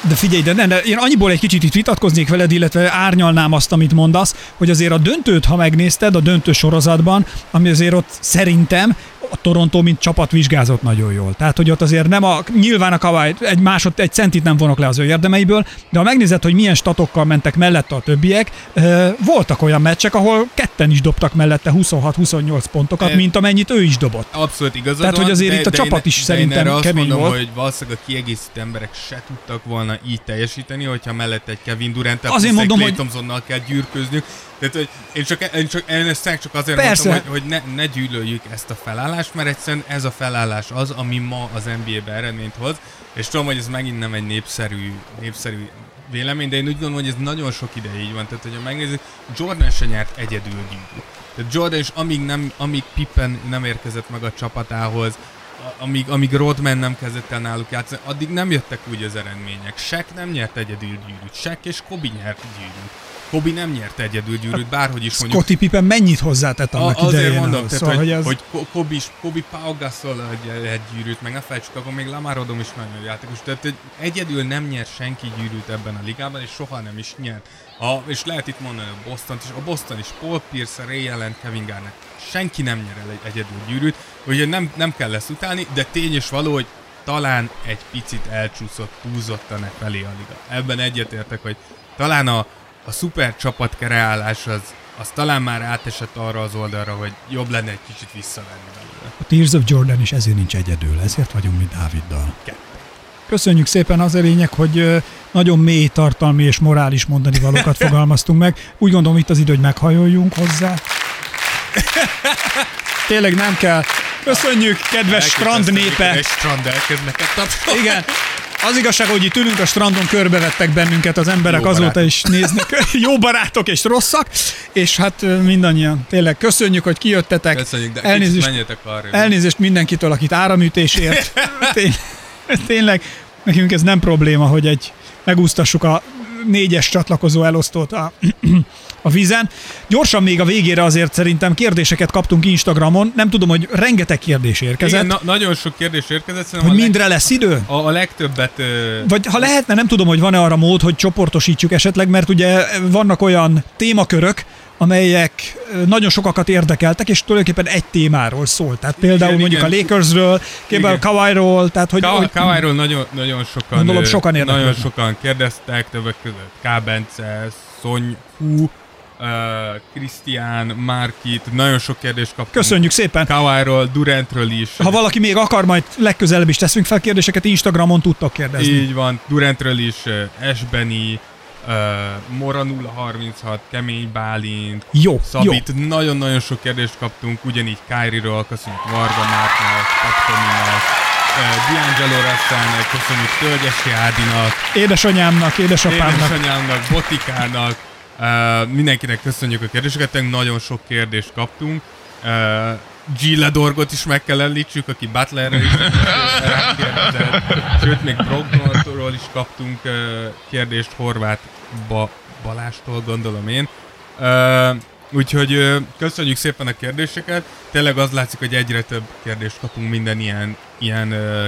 De figyelj, de, ne, de én annyiból egy kicsit itt vitatkoznék veled, illetve árnyalnám azt, amit mondasz, hogy azért a döntőt, ha megnézted, a döntő sorozatban, ami azért ott szerintem a Toronto, mint csapat vizsgázott nagyon jól. Tehát, hogy ott azért nem a, nyilván a Kawhi egy másod, egy centit nem vonok le az ő érdemeiből, de ha megnézed, hogy milyen statokkal mentek mellette a többiek, voltak olyan meccsek, ahol ketten is dobtak mellette 26-28 pontokat, E- mint amennyit ő is dobott. Abszolút igazad Tehát, hogy azért de, itt a de csapat én, is de szerintem én erre azt kemény mondom, volt. hogy valószínűleg a kiegészítő emberek se tudtak volna így teljesíteni, hogyha mellett egy Kevin Durant, Azért mondom, Clay hogy- Thompsonnal kell gyűrközniük. Tehát, hogy én csak, én csak, én ezt csak azért Persze. mondtam, hogy, hogy ne, ne gyűlöljük ezt a felállást, mert egyszerűen ez a felállás az, ami ma az NBA-be eredményt hoz, és tudom, hogy ez megint nem egy népszerű, népszerű vélemény, de én úgy gondolom, hogy ez nagyon sok ideig így van. Tehát, hogyha megnézzük, Jordan se nyert egyedül gyűrűt. Tehát Jordan is amíg, nem, amíg Pippen nem érkezett meg a csapatához, amíg, amíg Rodman nem kezdett el náluk játszani, addig nem jöttek úgy az eredmények. Shaq nem nyert egyedül gyűrűt, Shaq és Kobe nyert gyűrűt. Kobe nem nyert egyedül gyűrűt, bárhogy is mondjuk. Scottie Pippen mennyit hozzátett annak A, azért mondom, ahhoz. tehát, szóval, hogy, ez... hogy Ko- Kobe, is, Kobe Pau Gasol egy, gyűrűt, meg ne felejtsük, akkor még Lamar Odom is nagyon játékos. Tehát hogy egyedül nem nyer senki gyűrűt ebben a ligában, és soha nem is nyert. A, és lehet itt mondani a boston is, a Boston is, Paul Pierce, Ray Allen, Kevin Garnett. Senki nem nyer el egy egyedül gyűrűt, úgyhogy nem, nem kell lesz utálni, de tény és való, hogy talán egy picit elcsúszott, túlzottan e felé a liga. Ebben egyetértek, hogy talán a, a szuper csapat kreálás az, az talán már átesett arra az oldalra, hogy jobb lenne egy kicsit visszavenni belőle. A Tears of Jordan is ezért nincs egyedül, ezért vagyunk mi Dáviddal. Kettő. Köszönjük szépen az a lényeg, hogy nagyon mély tartalmi és morális mondani valókat fogalmaztunk meg. Úgy gondolom itt az idő, hogy meghajoljunk hozzá. Tényleg nem kell. Köszönjük, kedves strand népe! Strand. Igen. Az igazság, hogy itt ülünk a strandon, körbevettek bennünket az emberek, Jó azóta barátok. is néznek. Jó barátok és rosszak, és hát mindannyian tényleg köszönjük, hogy kijöttetek. Köszönjük, de Elnézést, menjetek arra. elnézést mindenkitől, akit áramütésért. Tény- Tényleg, nekünk ez nem probléma, hogy egy megúsztassuk a négyes csatlakozó elosztót a, a vízen. Gyorsan még a végére azért szerintem kérdéseket kaptunk Instagramon. Nem tudom, hogy rengeteg kérdés érkezett. Igen, na, nagyon sok kérdés érkezett, szerintem hogy mindre lesz idő? leg, a, a legtöbbet... Ö, Vagy ha lehetne, nem tudom, hogy van-e arra mód, hogy csoportosítsuk esetleg, mert ugye vannak olyan témakörök, amelyek nagyon sokakat érdekeltek, és tulajdonképpen egy témáról szól. Tehát például Igen, mondjuk igen. a Lakersről, Igen. Kawairól, tehát hogy... Ka- Kawairól nagyon, nagyon sokan, Gondolom, sokan nagyon sokan kérdeztek, többek között K. Bence, Szony, Hú, Krisztián, Márkit, nagyon sok kérdést kaptunk. Köszönjük szépen! Kawairól, Durantről is. Ha valaki még akar, majd legközelebb is teszünk fel kérdéseket, Instagramon tudtok kérdezni. Így van, Durantről is, uh, Esbeni, uh, Mora 036, Kemény Bálint, Jó, jó. Szabit, nagyon-nagyon sok kérdést kaptunk, ugyanígy Kyrie-ról, köszönjük Varga Márknak, Patkominak, uh, D'Angelo Russellnek, köszönjük Tölgyesi Ádinak, Édesanyámnak, édesapámnak. édesanyámnak, Botikának, uh, mindenkinek köszönjük a kérdéseket, nagyon sok kérdést kaptunk. Uh, G. Ledorgot is meg kell említsük, aki Butlerre is rákérdezett. Sőt, még Brognortról is kaptunk uh, kérdést Horváth ba- Balástól, gondolom én. Uh, Úgyhogy köszönjük szépen a kérdéseket. Tényleg az látszik, hogy egyre több kérdést kapunk minden ilyen, ilyen ö,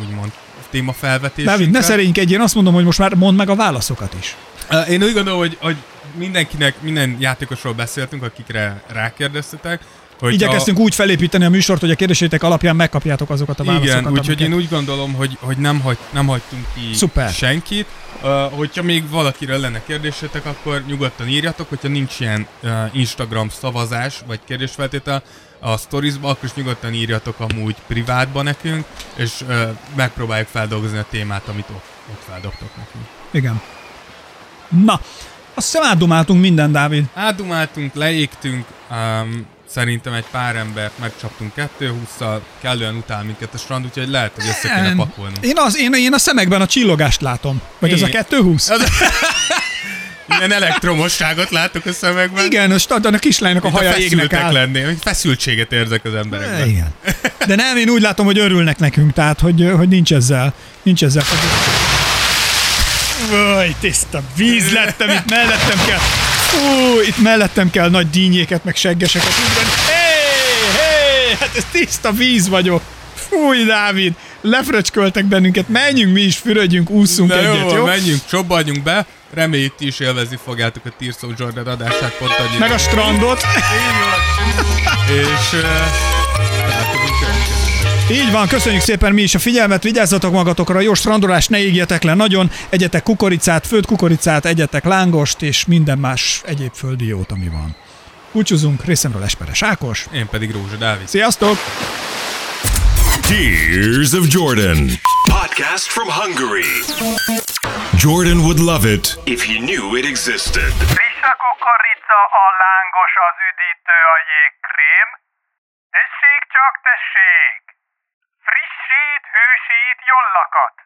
úgymond témafelvetésre. Dávid, ne szerénykedj, én azt mondom, hogy most már mondd meg a válaszokat is. Én úgy gondolom, hogy, hogy mindenkinek, minden játékosról beszéltünk, akikre rákérdeztetek. Hogy Igyekeztünk a... úgy felépíteni a műsort, hogy a kérdésétek alapján megkapjátok azokat a válaszokat. Igen, úgyhogy én úgy gondolom, hogy, hogy nem, hagy, nem hagytunk ki Szuper. senkit. Uh, hogyha még valakiről lenne kérdésetek, akkor nyugodtan írjatok, hogyha nincs ilyen uh, Instagram szavazás vagy kérdésfeltétel a storiesba, akkor is nyugodtan írjatok amúgy privátba nekünk, és uh, megpróbáljuk feldolgozni a témát, amit ott, ott feldobtok nekünk. Igen. Na, azt hiszem átdumáltunk minden, Dávid. Átdumáltunk, leégtünk, um, szerintem egy pár embert megcsaptunk 2-20-szal, kellően utál minket a strand, úgyhogy lehet, hogy össze kéne pakolnunk. Én, az, én, én a szemekben a csillogást látom. Vagy én... ez a 220? Az... Ilyen elektromosságot látok a szemekben. Igen, a stadon a kislánynak a haja égnek áll. lenni, hogy feszültséget érzek az emberekben. Igen. De nem, én úgy látom, hogy örülnek nekünk, tehát hogy, hogy nincs ezzel, nincs ezzel Vaj, tiszta víz lettem, itt mellettem kell. Fú, itt mellettem kell nagy dínyéket, meg seggeseket ugrani. Hé, hé, hát ez tiszta víz vagyok. Fúj, Dávid, lefröcsköltek bennünket, menjünk mi is, fürödjünk, ússzunk De egyet, jó? jó? menjünk, csobbanjunk be. Reméljük ti is élvezni fogjátok a Tirso Jordan adását pont annyira. Meg a strandot. És uh, így van, köszönjük szépen mi is a figyelmet, vigyázzatok magatokra, jó strandolást ne égjetek le nagyon, egyetek kukoricát, főtt kukoricát, egyetek lángost és minden más egyéb földi jót, ami van. Búcsúzunk, részemről Esperes Ákos. Én pedig Rózsa Dávid. Sziasztok! Tears of Jordan. Podcast from Hungary. Jordan would love it if he knew it existed. Friss a kukorica, a lángos, az üdítő, a jégkrém. Tessék csak, tessék! Hűsít, jollakat!